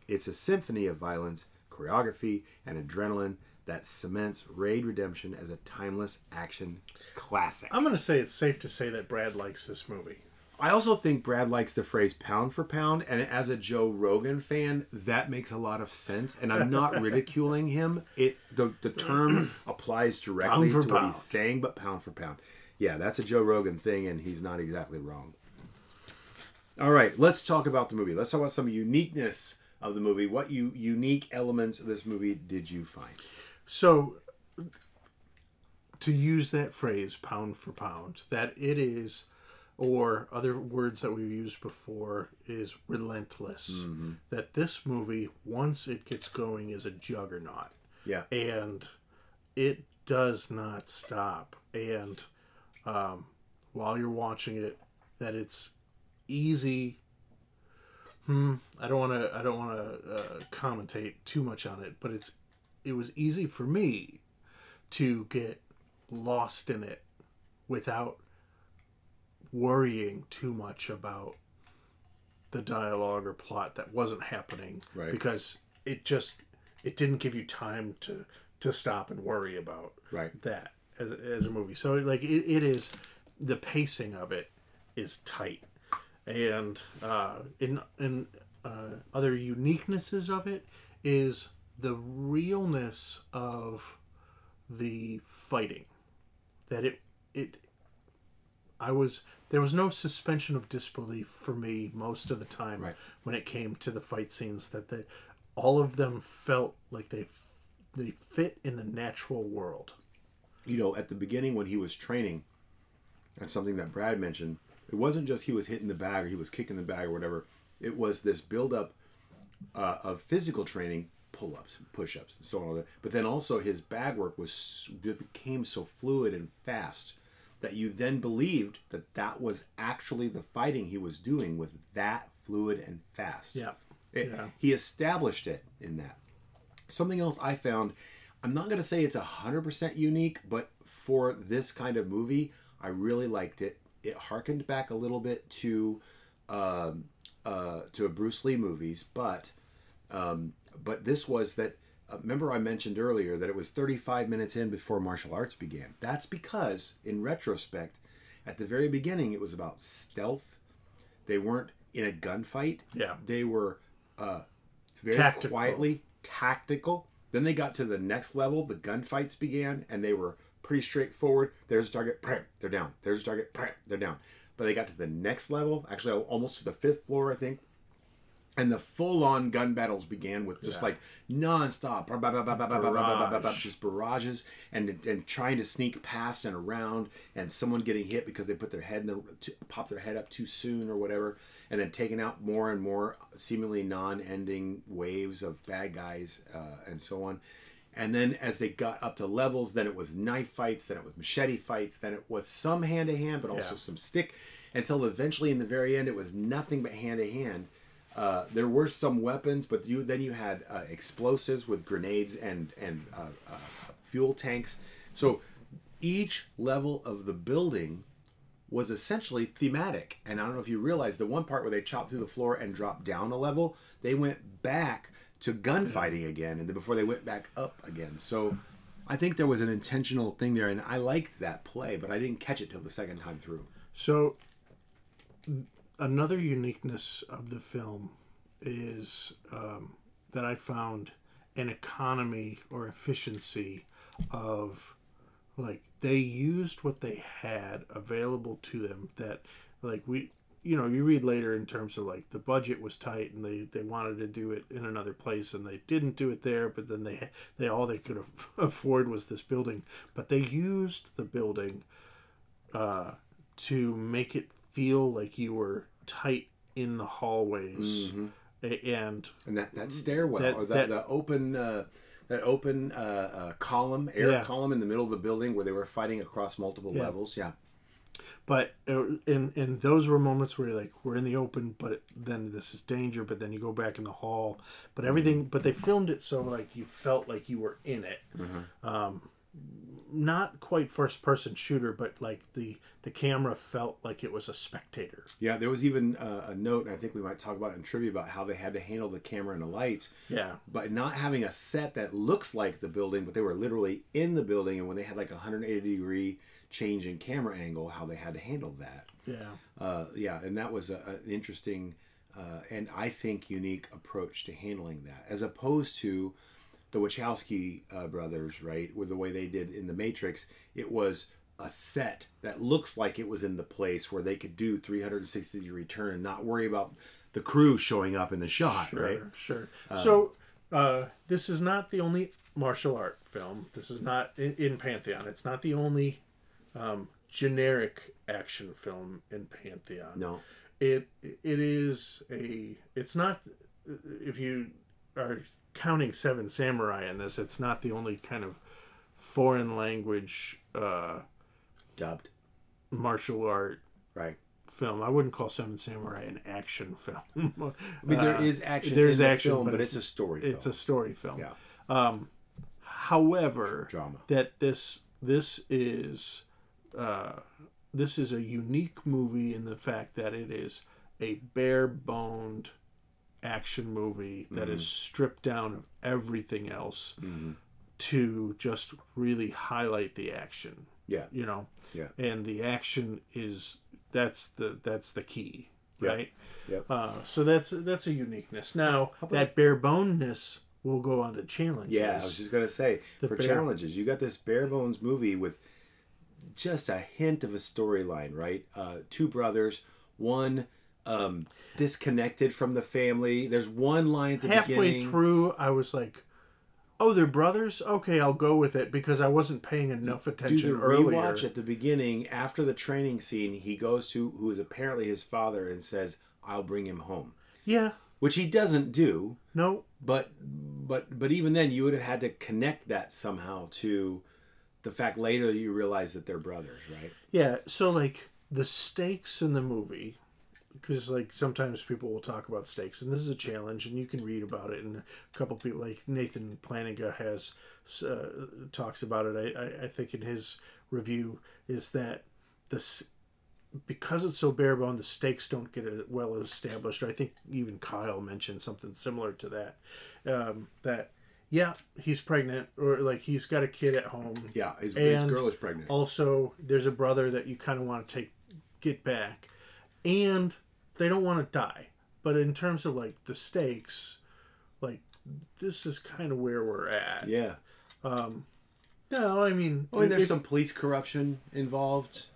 It's a symphony of violence, choreography, and adrenaline that cements Raid Redemption as a timeless action classic. I'm going to say it's safe to say that Brad likes this movie. I also think Brad likes the phrase pound for pound, and as a Joe Rogan fan, that makes a lot of sense. And I'm not ridiculing him. It the, the term applies directly to what he's saying, but pound for pound. Yeah, that's a Joe Rogan thing, and he's not exactly wrong. All right, let's talk about the movie. Let's talk about some uniqueness of the movie. What you unique elements of this movie did you find? So, to use that phrase, pound for pound, that it is, or other words that we've used before, is relentless. Mm-hmm. That this movie, once it gets going, is a juggernaut. Yeah. And it does not stop. And um, while you're watching it, that it's easy Hmm. I don't want to. I don't want to uh, commentate too much on it, but it's. It was easy for me to get lost in it without worrying too much about the dialogue or plot that wasn't happening right. because it just it didn't give you time to to stop and worry about right. that as, as a movie so like it, it is the pacing of it is tight and uh, in in uh, other uniquenesses of it is the realness of the fighting that it it I was there was no suspension of disbelief for me most of the time right. when it came to the fight scenes that the all of them felt like they they fit in the natural world. You know, at the beginning when he was training, that's something that Brad mentioned it wasn't just he was hitting the bag or he was kicking the bag or whatever. It was this buildup uh, of physical training, pull ups, push ups, and so on. But then also his bag work was became so fluid and fast that you then believed that that was actually the fighting he was doing with that fluid and fast. Yeah. It, yeah. He established it in that. Something else I found, I'm not going to say it's 100% unique, but for this kind of movie, I really liked it it harkened back a little bit to um, uh, to a Bruce Lee movies, but um, but this was that. Uh, remember, I mentioned earlier that it was 35 minutes in before martial arts began. That's because, in retrospect, at the very beginning, it was about stealth. They weren't in a gunfight. Yeah. They were uh, very tactical. quietly tactical. Then they got to the next level. The gunfights began, and they were pretty straightforward. There's a target, bam, they're down. There's a target, bam, they're down. But they got to the next level, actually almost to the fifth floor, I think. And the full-on gun battles began with just yeah. like non-stop just barrages, and and trying to sneak past and around, and someone getting hit because they put their head in the pop their head up too soon or whatever, and then taking out more and more seemingly non-ending waves of bad guys uh, and so on and then as they got up to levels then it was knife fights then it was machete fights then it was some hand to hand but also Yeah. some stick until eventually in the very end it was nothing but hand to hand uh, there were some weapons, but you then you had uh, explosives with grenades and and uh, uh, fuel tanks. So each level of the building was essentially thematic. And I don't know if you realize the one part where they chopped through the floor and dropped down a level, they went back to gunfighting again, and then before they went back up again. So I think there was an intentional thing there, and I liked that play, but I didn't catch it till the second time through. So, another uniqueness of the film is um, that I found an economy or efficiency of like they used what they had available to them that like we you know you read later in terms of like the budget was tight and they they wanted to do it in another place and they didn't do it there but then they they all they could afford was this building but they used the building uh to make it feel like you were tight in the hallways A- and and that, that stairwell That- or that- the open uh, that open uh, uh, column air Yeah. column in the middle of the building where they were fighting across multiple Yeah. levels yeah but uh, and and those were moments where you're like we're in the open but then this is danger but then you go back in the hall. But everything but they filmed it so like you felt like you were in it. Um not quite first person shooter but like the the camera felt like it was a spectator. Yeah there was even uh, a note and i think we might talk about it in trivia about how they had to handle the camera and the lights. Yeah. But not having a set that looks like the building but they were literally in the building and when they had like a 180 degree change in camera angle how they had to handle that yeah uh, yeah, and that was a, an interesting uh, and I think unique approach to handling that, as opposed to the Wachowski uh, brothers, right, with the way they did in the Matrix. It was a set that looks like it was in the place where they could do 360 degree turn and not worry about the crew showing up in the shot, Sure, right? Sure. so uh, this is not the only martial art film. This is not in, in Pantheon. It's not the only um, generic action film in Pantheon. No, It it is a. It's not. If you are counting Seven Samurai in this, it's not the only kind of foreign language uh, dubbed, martial art right? film. I wouldn't call Seven Samurai an action film. I mean, there is action. there's the action, film, but but, it's- it's, a story. it's a story film. yeah, However, drama. that this this is uh, this is a unique movie in the fact that it is a bare boned action movie that is stripped down of everything else to just really highlight the action. Yeah, You know, yeah, and the action is that's the that's the key, right? Yep. Uh, so that's that's a uniqueness. Now that bare boneness will go on to challenges. Yeah, I was just gonna say The for bare- challenges, you got this bare bones movie with just a hint of a storyline, right? Uh, two brothers, one um, disconnected from the family. There's one line at the halfway beginning. through i was like oh they're brothers okay i'll go with it because i wasn't paying enough Do attention the earlier rewatch at the beginning after the training scene. He goes to who is apparently his father and says, "I'll bring him home," yeah which he doesn't do. no But but but even then, you would have had to connect that somehow to the fact later you realize that they're brothers, right? yeah so like the stakes in the movie because like sometimes people will talk about stakes and this is a challenge and you can read about it and a couple people like nathan planiga has uh, talks about it I, I, I think in his review is that this because it's so bare bone the stakes don't get well established i think even kyle mentioned something similar to that um, that yeah he's pregnant or like he's got a kid at home Yeah, his, his girl is pregnant. also there's a brother that you kind of want to take get back and they don't want to die but in terms of like the stakes like this is kind of where we're at Yeah. Um, no i mean I mean, there's if- some police corruption involved.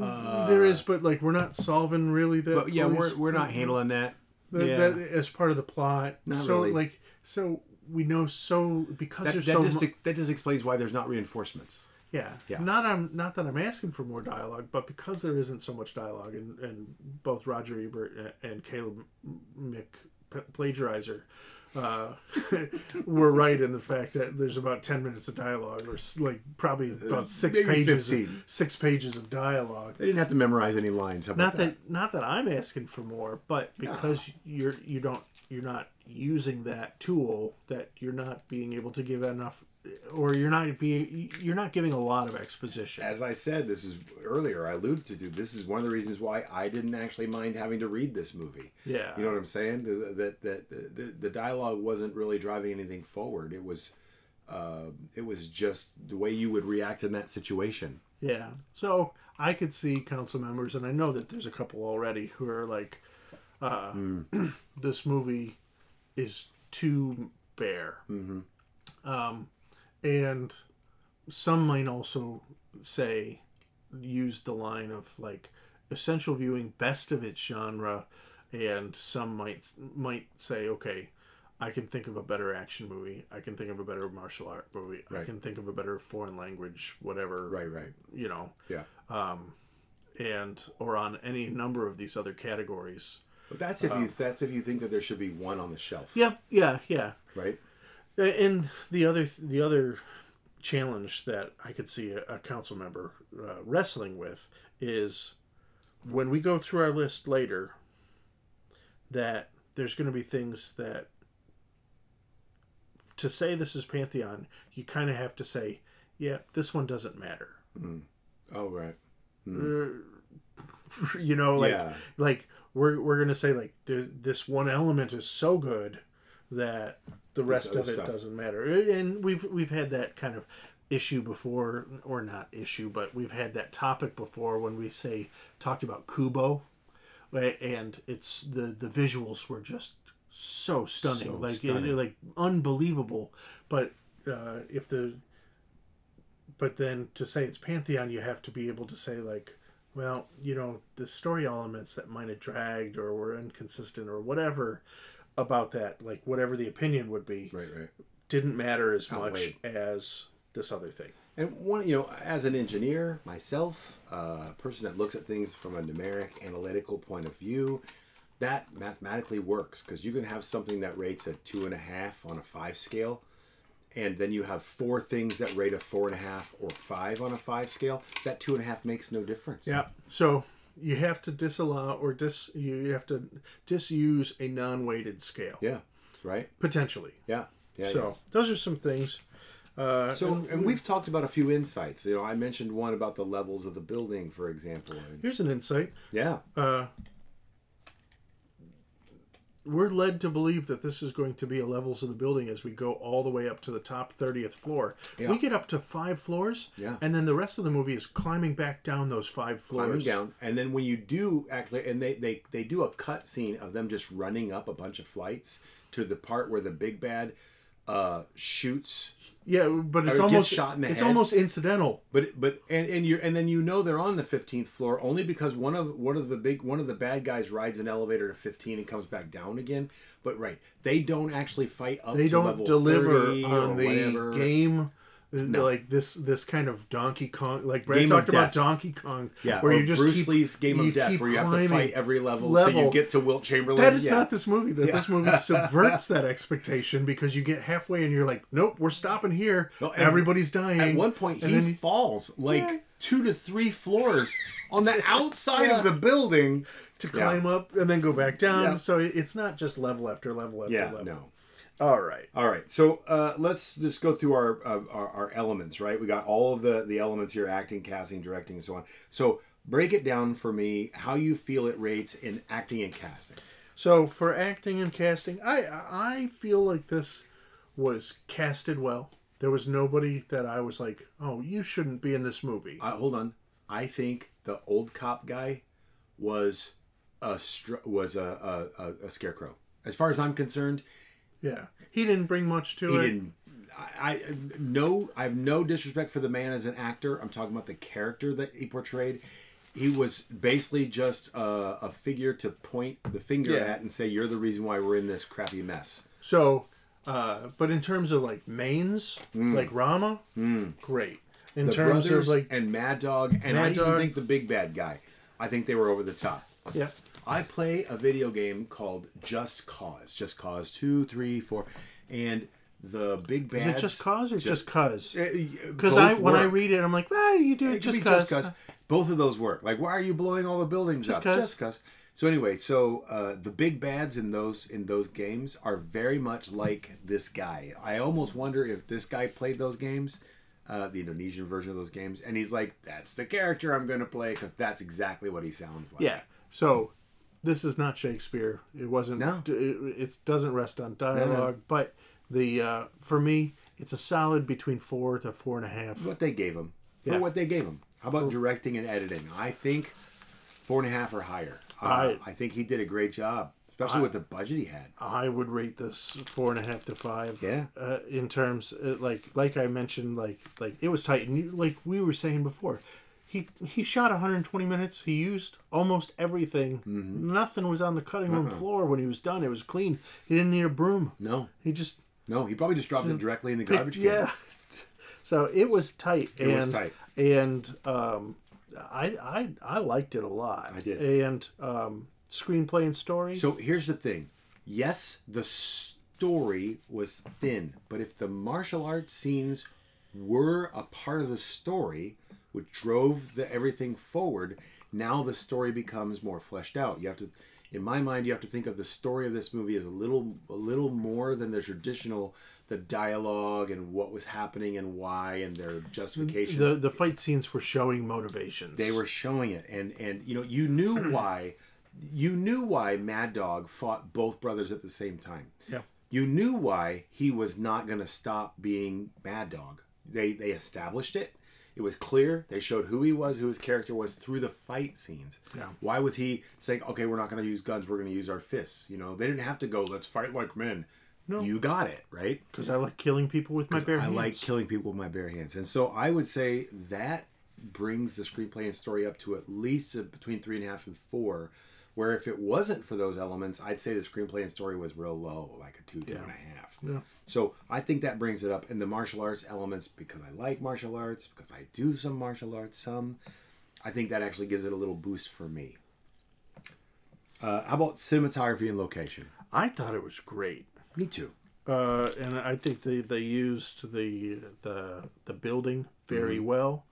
Uh, there is but like we're not solving really that But yeah, police- we're, we're not handling that. that, Yeah. that as part of the plot. Not so really. like so we know so because That, there's that so just mu- that just explains why there's not reinforcements. yeah. Yeah. Not I'm not that I'm asking for more dialogue, but because there isn't so much dialogue, and, and both Roger Ebert and- Caleb Mick P- Plagiarizer uh, were right in the fact that there's about ten minutes of dialogue, or like probably about six Uh, maybe pages, 15. of, six pages of dialogue. They didn't have to memorize any lines. Not that not that I'm asking for more, but because you're you don't you're not using that tool, that you're not being able to give enough, or you're not being you're not giving a lot of exposition. As I said, this is earlier. I alluded to this is one of the reasons why I didn't actually mind having to read this movie. Yeah. you know what I'm saying. That that, that the, the dialogue wasn't really driving anything forward. It was, uh, it was just the way you would react in that situation. Yeah. So I could see council members, and I know that there's a couple already who are like, uh, this movie is too bare. Mm-hmm. Um, and some might also say, use the line of like essential viewing, best of its genre, and some might might say, okay. I can think of a better action movie. I can think of a better martial art movie. I can think of a better foreign language, whatever Right, right. you know, Yeah. and or on any number of these other categories. But that's if you um, that's if you think that there should be one on the shelf, Yeah, yeah, yeah. right? And the other the other challenge that I could see a, a council member uh, wrestling with is when we go through our list later that there's going to be things that to say this is pantheon you kind of have to say yeah this one doesn't matter mm. Oh, right. Mm. Uh, you know like Yeah. like we're, we're gonna say like this one element is so good that the rest of it stuff. doesn't matter and we've we've had that kind of issue before or not issue but we've had that topic before when we say talked about kubo and it's the the visuals were just so stunning So like stunning. like unbelievable but uh if the but then to say it's pantheon you have to be able to say like well you know the story elements that might have dragged or were inconsistent or whatever about that like whatever the opinion would be Right, right. didn't matter as much as this other thing And one, you know, as an engineer myself, uh, a person that looks at things from a numeric, analytical point of view, that mathematically works because you can have something that rates a two and a half on a five scale, and then you have four things that rate a four and a half or five on a five scale. That two and a half makes no difference. yeah so you have to disallow or dis you have to disuse a non-weighted scale Yeah. Right. potentially Yeah. Yeah. so those are some things uh So, and we've talked about a few insights. You know, I mentioned one about the levels of the building, for example. Here's an insight yeah. uh, we're led to believe that this is going to be a levels of the building as we go all the way up to the top 30th floor. Yeah. We get up to five floors, Yeah. and then the rest of the movie is climbing back down those five floors. climbing down and then when you do actually and they they, they do a cut scene of them just running up a bunch of flights to the part where the big bad uh shoots Yeah, but it's almost shot in the it's head. almost incidental. but but and and you and then you know they're on the 15th floor only because one of one of the big one of the bad guys rides an elevator to 15 and comes back down again but right they don't actually fight up They don't deliver on the whatever. game. Like this, this kind of Donkey Kong, like Brad Game talked about. Donkey Kong, yeah, where you just Bruce keep, Lee's Game of Death, where you have to fight every level, till you get to Wilt Chamberlain. That is yeah. not this movie. That this movie subverts that expectation because you get halfway and you're like, nope, we're stopping here. No, Everybody's dying. At one point, and he then falls like Yeah. two to three floors on the outside Yeah. of the building. to climb up and then go back down. Yeah. So it's not just level after level after Yeah, level. no. All right. All right, so uh, let's just go through our, uh, our our elements. Right, we got all of the the elements here: acting, casting, directing, and so on. So break it down for me. How you feel it rates in acting and casting? So for acting and casting, I I feel like this was casted well. There was nobody that I was like, oh, you shouldn't be in this movie. Uh, hold on, I think the old cop guy was a str- was a, a, a, a scarecrow. As far as I'm concerned, Yeah, he didn't bring much to he it. didn't I, I no I have no disrespect for the man as an actor. I'm talking about the character that he portrayed. he was basically just a, a figure to point the finger Yeah. at and say, "You're the reason why we're in this crappy mess." So, uh, but in terms of like mains, Mm. like Rama, great. In The terms of like, and Mad Dog, and I Mad even think the big bad guy. I think they were over the top. yeah, I play a video game called Just Cause. Just Cause two, three, four, and the big bad. is it just cause or just cause? Because Because I when I read it, I'm like, well, you do it It just be cause. Both of those work. Like, why are you blowing all the buildings Just up? 'cause. Just cause. So anyway, so uh, the big bads in those in those games are very much like this guy. I almost wonder if this guy played those games, uh, the Indonesian version of those games, and he's like, "That's the character I'm going to play because that's exactly what he sounds like." Yeah. So this is not Shakespeare. It wasn't. No. It, it doesn't rest on dialogue, but the uh, for me, it's a solid between four to four and a half. what they gave him for Yeah. what they gave him. How about directing and editing? I think four and a half or higher. Uh, I- I think he did a great job, especially with the budget he had. I would rate this four and a half to five. Yeah. Uh, in terms, uh, like like I mentioned, like like it was tight, and you, like we were saying before, he he shot 120 minutes. He used almost everything. Mm-hmm. Nothing was on the cutting room floor when he was done. It was clean. He didn't need a broom. No, He just no, he probably just dropped it directly in the garbage can. yeah. So it was tight. It and, was tight. And um, I I I liked it a lot. I did. And um, screenplay and story. So here's the thing. Yes, the story was thin, but if the martial arts scenes were a part of the story, which drove the everything forward, now the story becomes more fleshed out. You have to in my mind you have to think of the story of this movie as a little a little more than the traditional the dialogue and what was happening and why and their justifications. the the fight scenes were showing motivations. They were showing it, and and you know you knew why, you knew why Mad Dog fought both brothers at the same time. Yeah. You knew why he was not going to stop being Mad Dog. They they established it. It was clear. They showed who he was, who his character was through the fight scenes. Yeah. Why was he saying, "Okay, we're not going to use guns. We're going to use our fists"? You know, they didn't have to go. Let's fight like men. No. You got it right. because I like killing people with my bare hands. I hands. like killing people with my bare hands, and so I would say that brings the screenplay and story up to at least a, between three and a half and four. Where if it wasn't for those elements, I'd say the screenplay and story was real low, like a two, two and a half. Yeah. So I think that brings it up, and the martial arts elements because I like martial arts, because I do some martial arts, some. I think that actually gives it a little boost for me. Uh, how about cinematography and location? I thought it was great. Me too. Uh, and I think they, they used the the the building very Mm-hmm. well,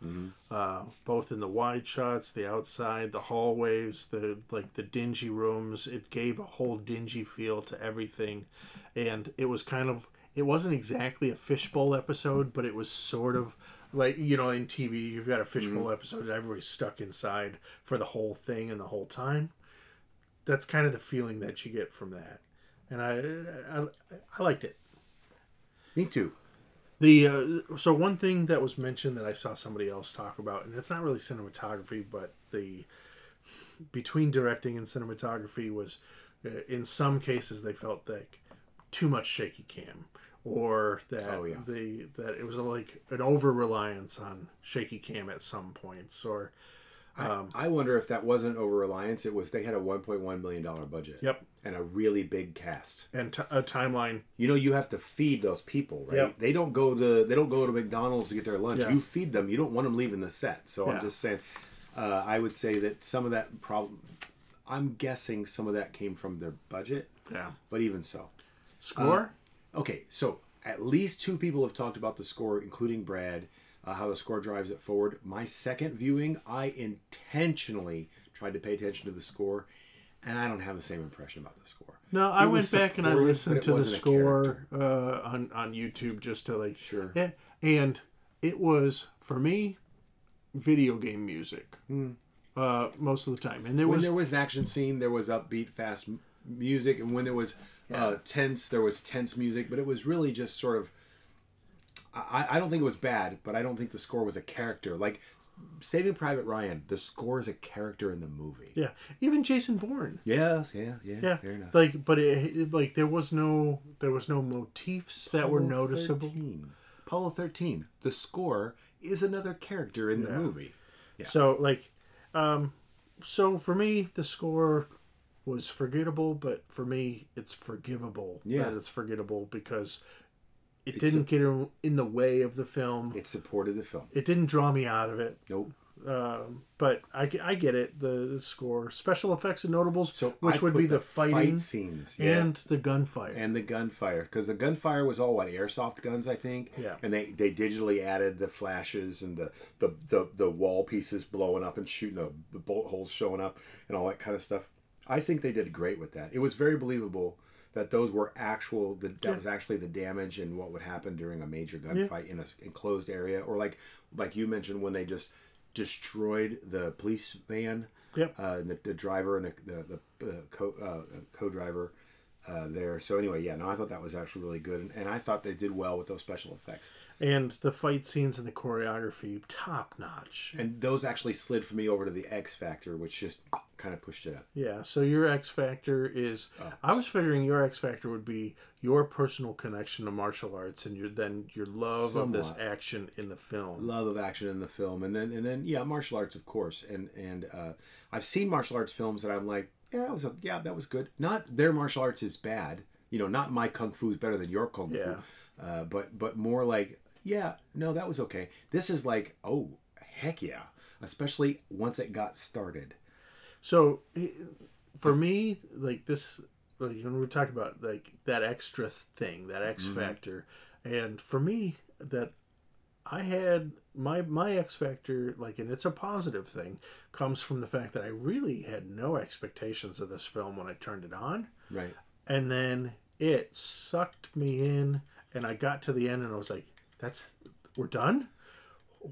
uh, both in the wide shots, the outside, the hallways, the like the dingy rooms. It gave a whole dingy feel to everything, and it was kind of it wasn't exactly a fishbowl episode, but it was sort of like you know in TV you've got a fishbowl Mm-hmm. episode and everybody's stuck inside for the whole thing and the whole time. That's kind of the feeling that you get from that, and I I, I liked it. Me too. The uh, so one thing that was mentioned that I saw somebody else talk about, and it's not really cinematography, but the between directing and cinematography was, uh, in some cases they felt like too much shaky cam, or that Oh, yeah. the that it was like an over reliance on shaky cam at some points, or Um, I wonder if that wasn't over reliance. It was they had a 1.1 million dollar budget. Yep. And a really big cast. and t- a timeline. You know, you have to feed those people, right? Yep. They don't go to they don't go to McDonald's to get their lunch. Yeah. You feed them. You don't want them leaving the set. So Yeah. I'm just saying. Uh, I would say that some of that problem. I'm guessing some of that came from their budget, Yeah. but even so. Score. Okay, so at least two people have talked about the score, including Brad, uh, how the score drives it forward. My second viewing, I intentionally tried to pay attention to the score, and I don't have the same impression about the score. No, I It went back and I listened to the score uh, on on YouTube just to like Sure. yeah, and it was for me video game music uh, most of the time, and there. When was there was an action scene, there was upbeat, fast music, and when there was uh, tense, there was tense music. But it was really just sort of. I, I don't think it was bad, but I don't think the score was a character. Like Saving Private Ryan, the score is a character in the movie. yeah, even Jason Bourne. Yes, yeah, yeah, Yeah, fair enough. like but it, like there was no there was no motifs that were noticeable. 13. Apollo 13. The score is another character in the movie. So like, um, So for me, the score was forgettable, but for me, it's forgivable. Yeah. that it's forgettable because it It's didn't get in- in the way of the film. It supported the film. It didn't draw me out of it. Nope. Um, but I, I get it. The, the score, special effects and notables, So which I would be the, fight fighting scenes, yeah. and the gunfire. and the gunfire because the gunfire was all what airsoft guns I think Yeah. and they they digitally added the flashes and the the the, the wall pieces blowing up and shooting the, the bullet holes showing up and all that kind of stuff I think they did great with that it was very believable that those were actual that, that Yeah. was actually the damage and what would happen during a major gunfight in a enclosed area or like like you mentioned when they just destroyed the police van Yep. uh, and the, the driver and the the, the co uh, co-driver uh, there. So anyway, yeah, no, I thought that was actually really good, and, and I thought they did well with those special effects. and the fight scenes and the choreography, top notch. And those actually slid for me over to the X Factor, which just kind of pushed it up. Yeah, so your X Factor is. I was figuring your X Factor would be your personal connection to martial arts and your then your love of this action in the film. Love of action in the film, and then and then yeah, martial arts, of course, and and uh, I've seen martial arts films that I'm like, yeah, that was a, yeah, that was good. Not their martial arts is bad, you know, not my kung fu is better than your kung Yeah. fu, uh, but but more like, yeah, no, that was okay. This is like, oh heck yeah, especially once it got started. So for me, like this, like when we talk about like that extra thing, that X mm-hmm. factor, and for me, that I had my my X factor, like, and it's a positive thing, comes from the fact that I really had no expectations of this film when I turned it on, Right. and then it sucked me in, and I got to the end, and I was like, "That's we're done."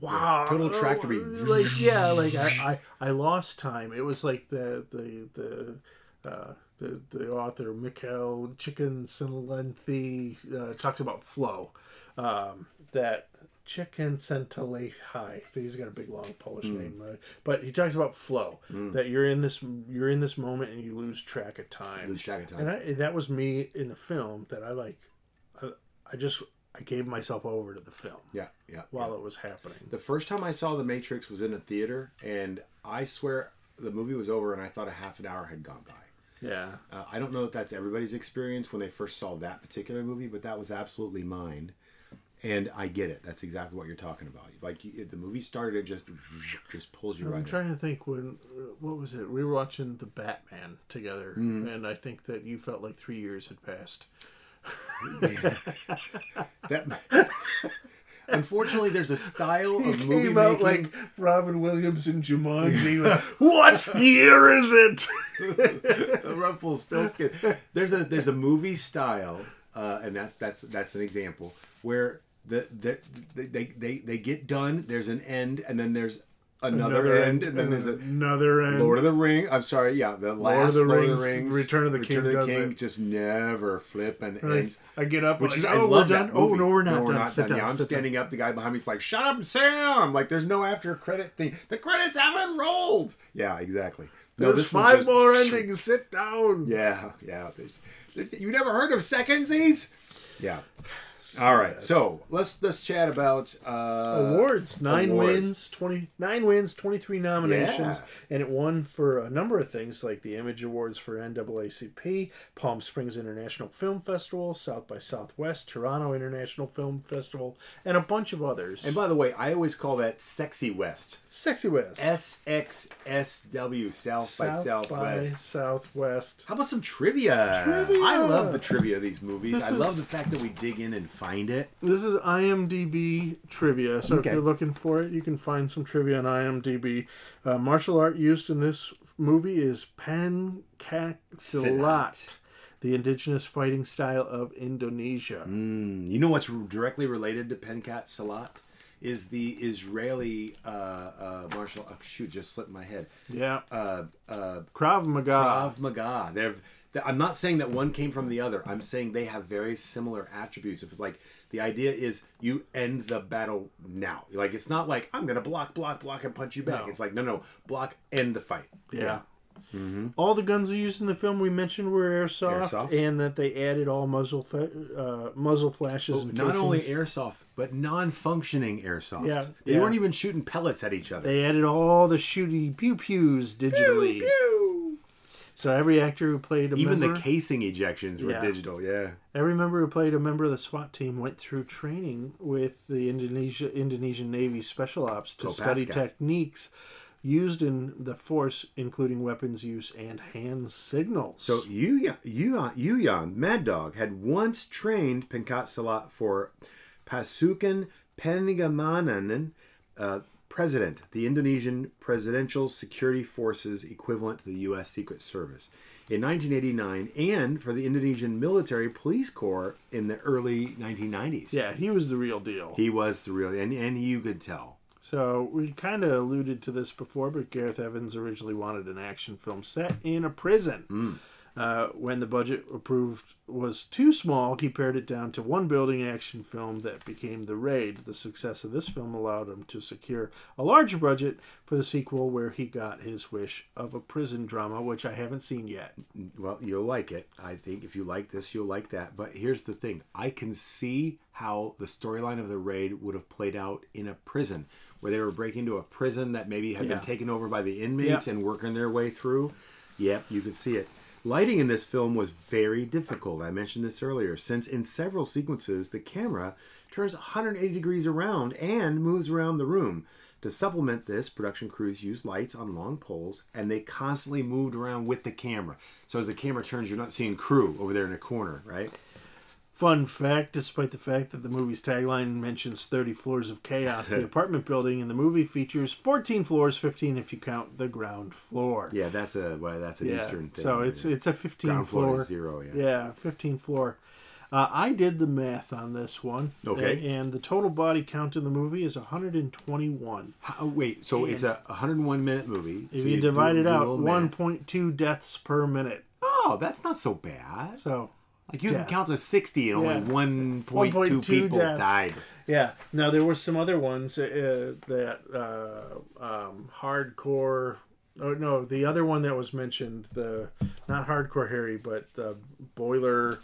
Wow, total tractor beat. Like yeah, like I, I, I lost time. It was like the the the uh, the, the author Mikhail Csikszentmihalyi uh, talks about flow. Um, that Csikszentmihalyi. He's got a big long Polish Hmm. name, right? but he talks about flow. That you're in this you're in this moment and you lose track of time. Lose track of time. And I, that was me in the film. That I like. I, I just I gave myself over to the film yeah, yeah. while it was happening. The first time I saw The Matrix was in a theater, and I swear the movie was over, and I thought a half an hour had gone by. Yeah. Uh, I don't know if that's everybody's experience when they first saw that particular movie, but that was absolutely mine. And I get it. That's exactly what you're talking about. Like the movie started, it just just pulls you I'm right. in. trying to think when what was it? We were watching the Batman together, Mm-hmm. and I think that you felt like three years had passed. That, unfortunately, there's a style of movie Came making. out like Robin Williams in Jumanji. like, what year is it? Rumpelstiltskin. There's a there's a movie style, uh, and that's that's that's an example where the, the they, they they get done. There's an end, and then there's another, end, and then there's a another end. Lord of the Ring. I'm sorry, yeah, the last of the Lord Rings, of the Rings, Return of the King does it. just never flip and Like, ends. I get up. Which like, is, oh, I oh, we're love done. that Oh no, we're not done. Sit down. Yeah, I'm sit down. standing up. The guy behind me's like, "Shut up and sit down." like, "There's no after credit thing. The credits haven't rolled." Yeah, exactly. No, There's five just- more endings. Sit down. Yeah, yeah. There's- You never heard of secondsies? Yeah. All right, so let's let's chat about uh, awards nine awards. wins twenty nine wins 23 nominations Yeah. and it won for a number of things like the image awards for naacp palm springs international film festival south by southwest toronto international film festival and a bunch of others And by the way, I always call that Sexy West. sexy west S X S W South, by south by Southwest. southwest How about some trivia? Trivia! I love the trivia of these movies. This I love the fact that we dig in and find it. This is IMDb trivia. So Okay. if you're looking for it, you can find some trivia on IMDb. Uh, martial art used in this movie is Pencak Silat, Silat. the indigenous fighting style of Indonesia. Mm, you know what's directly related to Pencak Silat? Is the Israeli uh, uh, martial? Oh, shoot, just slipped my head. Yeah. Uh, uh, Krav Maga. Krav Maga. They're, they I'm not saying that one came from the other. I'm saying they have very similar attributes. If it's like the idea is you end the battle now. Like it's not like I'm gonna block, block, block, and punch you back. No. It's like no, no, block, end the fight. yeah. All the guns used in the film we mentioned were airsoft, Airsoft. and that they added all muzzle fa- uh, muzzle flashes and Not only airsoft, but non-functioning airsoft. Yeah, they yeah. weren't even shooting pellets at each other. They added all the shooty pew pews digitally. So every actor who played a Even member, the casing ejections were Yeah. digital. Yeah. every member who played a member of the SWAT team went through training with the Indonesia Indonesian Navy Special Ops to study techniques used in the force, including weapons use and hand signals. So Yayan, Yayan, Mad Dog had once trained Pencak Silat for Pasukan Pengamanan uh, President, the Indonesian Presidential Security Forces equivalent to the U.S. Secret Service, in 1989, and for the Indonesian Military Police Corps in the early 1990s. yeah, he was the real deal. He was the real, and, and you could tell. So we kind of alluded to this before, but Gareth Evans originally wanted an action film set in a prison. Mm. Uh, when the budget approved was too small, he pared it down to one building action film that became The Raid. The success of this film allowed him to secure a larger budget for the sequel, where he got his wish of a prison drama, which I haven't seen yet. Well, you'll like it. I think if you like this, you'll like that. But here's the thing I can see how the storyline of the raid would have played out in a prison, where they were breaking into a prison that maybe had Yeah. been taken over by the inmates Yeah. and working their way through. Yep, you can see it. Lighting in this film was very difficult. I mentioned this earlier, since in several sequences, the camera turns 180 degrees around and moves around the room. To supplement this, production crews used lights on long poles and they constantly moved around with the camera. So as the camera turns, you're not seeing crew over there in a corner, right? Fun fact despite the fact that the movie's tagline mentions 30 floors of chaos, the apartment building in the movie features 14 floors, 15 if you count the ground floor. Yeah, that's a well, that's an Yeah, Eastern thing. So it's it's a 15 ground floor floor. is zero. Yeah. Yeah, 15 floor. Uh, I did the math on this one. Okay. And the total body count in the movie is 121. How- wait, so it's a 101 minute movie. If so you, do- divide do it out, 1.2 deaths per minute. Oh, that's not so bad. So, Like you Yeah. can count to 60 and only Yeah. 1.2 1.2 people deaths. died. yeah. Now, there were some other ones uh, that uh, um, hardcore. Oh no, the other one that was mentioned, the not hardcore Harry, but the boiler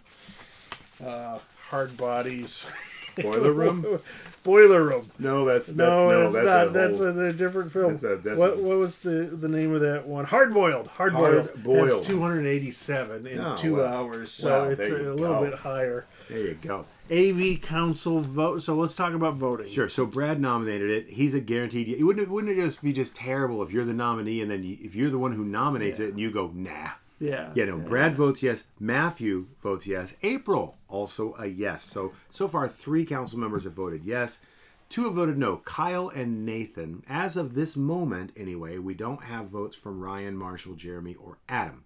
uh, hard bodies. Boiler Room? boiler room. No, that's, that's No, no, it's that's not. a that's whole- a, a different film. that's a- that's what a- what was the the name of that one? Hard boiled. Hard boiled. Hard-boiled. Has 287 in Oh, two well. hours, so Well, it's there a, little bit higher. there you go. AV Council vote. So let's talk about voting. Sure. So Brad nominated it. He's a guaranteed. It wouldn't. Wouldn't it just be just terrible if you're the nominee and then you, if you're the one who nominates it and you go nah. Yeah. Yeah, no. Brad votes yes. Matthew votes yes. April also a yes. So so far, three council members have voted yes. Two have voted no. Kyle and Nathan. As of this moment, anyway, we don't have votes from Ryan, Marshall, Jeremy, or Adam.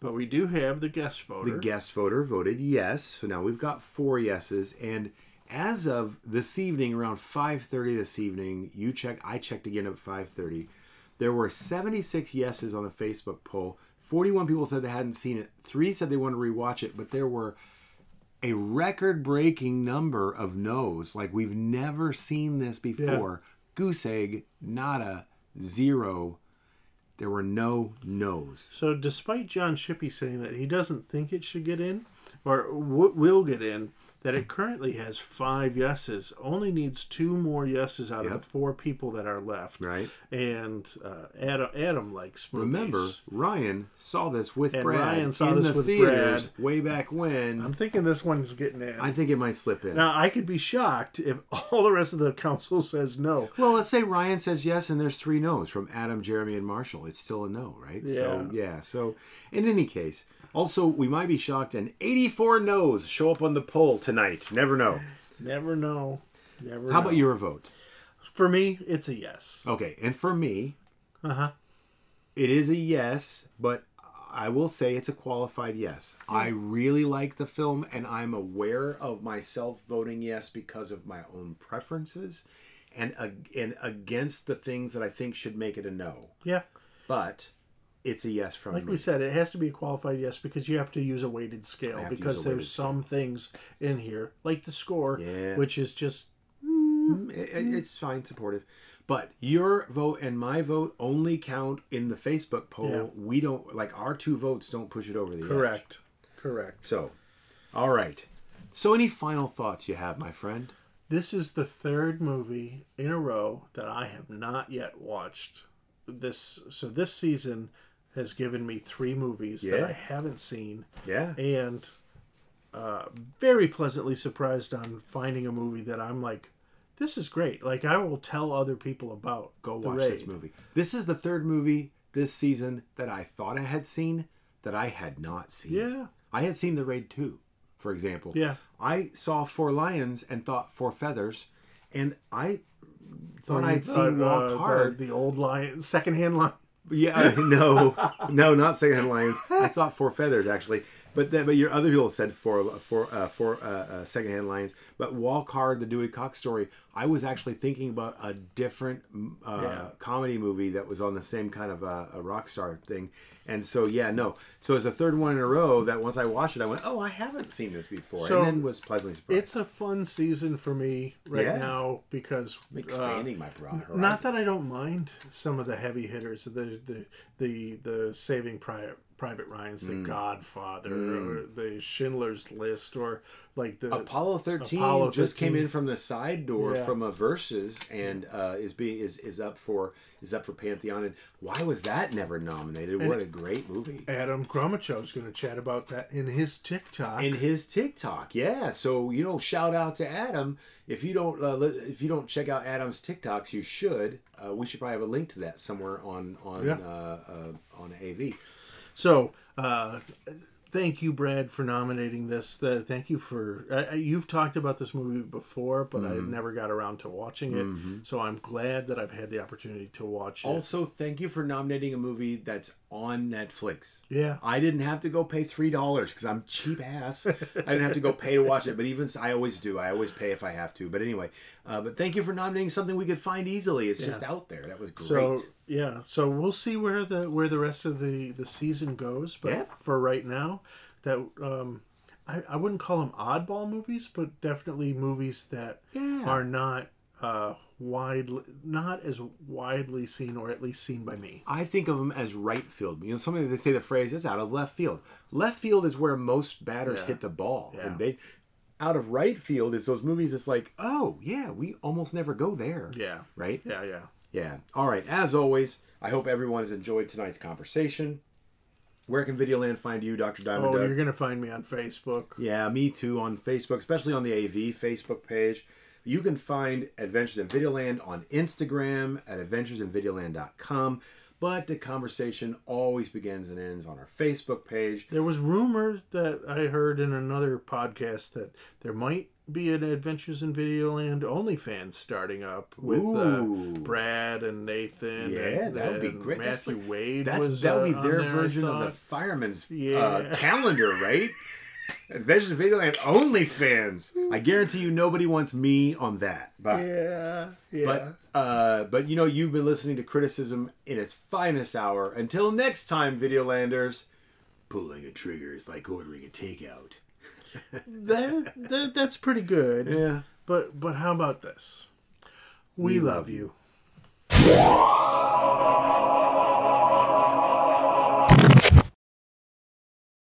But we do have the guest voter. The guest voter voted yes. So now we've got four yeses. And as of this evening, around 5:30 this evening, you check. I checked again at 5:30. There were 76 yeses on the Facebook poll. 41 people said they hadn't seen it. Three said they wanted to rewatch it, but there were a record-breaking number of no's. Like we've never seen this before. Goose egg, nada, zero. There were no no's. So, despite John Shippey saying that he doesn't think it should get in, or w- will get in, that it currently has five yeses, only needs two more yeses out of the four people that are left. Right. And uh, Adam, Adam likes movies. Remember, Ryan saw this with And Brad Ryan saw in this the with theaters way back when. I'm thinking this one's getting in. I think it might slip in. now, I could be shocked if all the rest of the council says no. well, let's say Ryan says yes, and there's three no's from Adam, Jeremy, and Marshall. It's still a no, right? So yeah. So in any case, also we might be shocked, and 84 no's show up on the poll tonight. Never know. Never know. Never How know. about your vote? For me, it's a yes. Okay, and for me, Uh huh. it is a yes, but I will say it's a qualified yes. I really like the film, and I'm aware of myself voting yes because of my own preferences, and and against the things that I think should make it a no. Yeah. But it's a yes from Like me. we said, it has to be a qualified yes because you have to use a weighted scale because there's some things in here, like the score, Yeah. which is just mm, It- it- it's fine, supportive. But your vote and my vote only count in the Facebook poll. Yeah. We don't like our two votes don't push it over the edge. Correct. Correct. So, all right. So, any final thoughts you have, my friend? This is the third movie in a row that I have not yet watched. This so this season has given me three movies that I haven't seen, Yeah. and uh, very pleasantly surprised on finding a movie that I'm like, this is great. Like I will tell other people about. Go The watch Raid. this movie. This is the third movie this season that I thought I had seen that I had not seen. Yeah, I had seen The Raid 2, for example. Yeah. I saw Four Lions and thought Four Feathers, and I thought I'd Uh, seen Walk uh, the- Hard. The, old lion, secondhand line. Yeah, no, no, not Secondhand Lions. I thought Four Feathers actually, but then, but your other people said Four, four, uh, four uh, uh, Secondhand Lions. But Walk Hard, the Dewey Cox story. I was actually thinking about a different uh, Yeah. comedy movie that was on the same kind of uh, a rock star thing. And so yeah, no. So it's the third one in a row that once I watched it, I went, oh, I haven't seen this before, So, and then was pleasantly surprised. It's a fun season for me right Yeah. now because uh, expanding my broad horizon. Not that I don't mind some of the heavy hitters, the the the the Saving Private Private Ryan's, the Mm. Godfather, or the Schindler's List, or like the Apollo 13 Apollo just came in from the side door Yeah. from a versus and uh, is being is, is up for is up for Pantheon and why was that never nominated? what a great movie. Adam Gromicho's going to chat about that in his TikTok. In his TikTok, yeah. So you know, shout out to Adam. If you don't, uh, if you don't check out Adam's TikToks, you should. Uh, we should probably have a link to that somewhere on on Yeah. uh, uh, on AV. So, uh, thank you, Brad, for nominating this. The, thank you for uh, you've talked about this movie before, but Mm-hmm. I never got around to watching it. So I'm glad that I've had the opportunity to watch it. Also, thank you for nominating a movie that's on Netflix. yeah, I didn't have to go pay three dollars because I'm cheap ass. I didn't have to go pay to watch it, but even I always do. I always pay if I have to. But anyway, uh, but thank you for nominating something we could find easily. It's just out there. That was great. So yeah, so we'll see where the where the rest of the the season goes. But Yeah. for right now, that um, I I wouldn't call them oddball movies, but definitely movies that Yeah. are not uh widely not as widely seen or at least seen by me. I think of them as right field. You know, something they say the phrase is out of left field. Left field is where most batters Yeah. hit the ball, Yeah. and they out of right field is those movies. It's like, oh yeah, we almost never go there. Yeah. Right. Yeah, yeah. Yeah. All right. As always, I hope everyone has enjoyed tonight's conversation. Where can Videoland find you, Dr. Diamond Oh, Doug? you're gonna find me on Facebook. Yeah, me too on Facebook, especially on the AV Facebook page. You can find Adventures in Videoland on Instagram at adventuresinvideoland.com. But the conversation always begins and ends on our Facebook page. There was rumor that I heard in another podcast that there might be an Adventures in Videoland OnlyFans starting up with uh, Ooh. Brad and Nathan. Yeah, and, that would be and great. That's Matthew like- Wade That's was that would be uh, their there, I version of the thought. fireman's uh, Yeah. calendar, right? Adventures in Videoland OnlyFans. I guarantee you, nobody wants me on that. But Yeah, yeah. But uh, but you know you've been listening to criticism in its finest hour. Until next time, Videolanders, pulling a trigger is like ordering a takeout. that, that that's pretty good. Yeah. But but how about this? We, We love love you.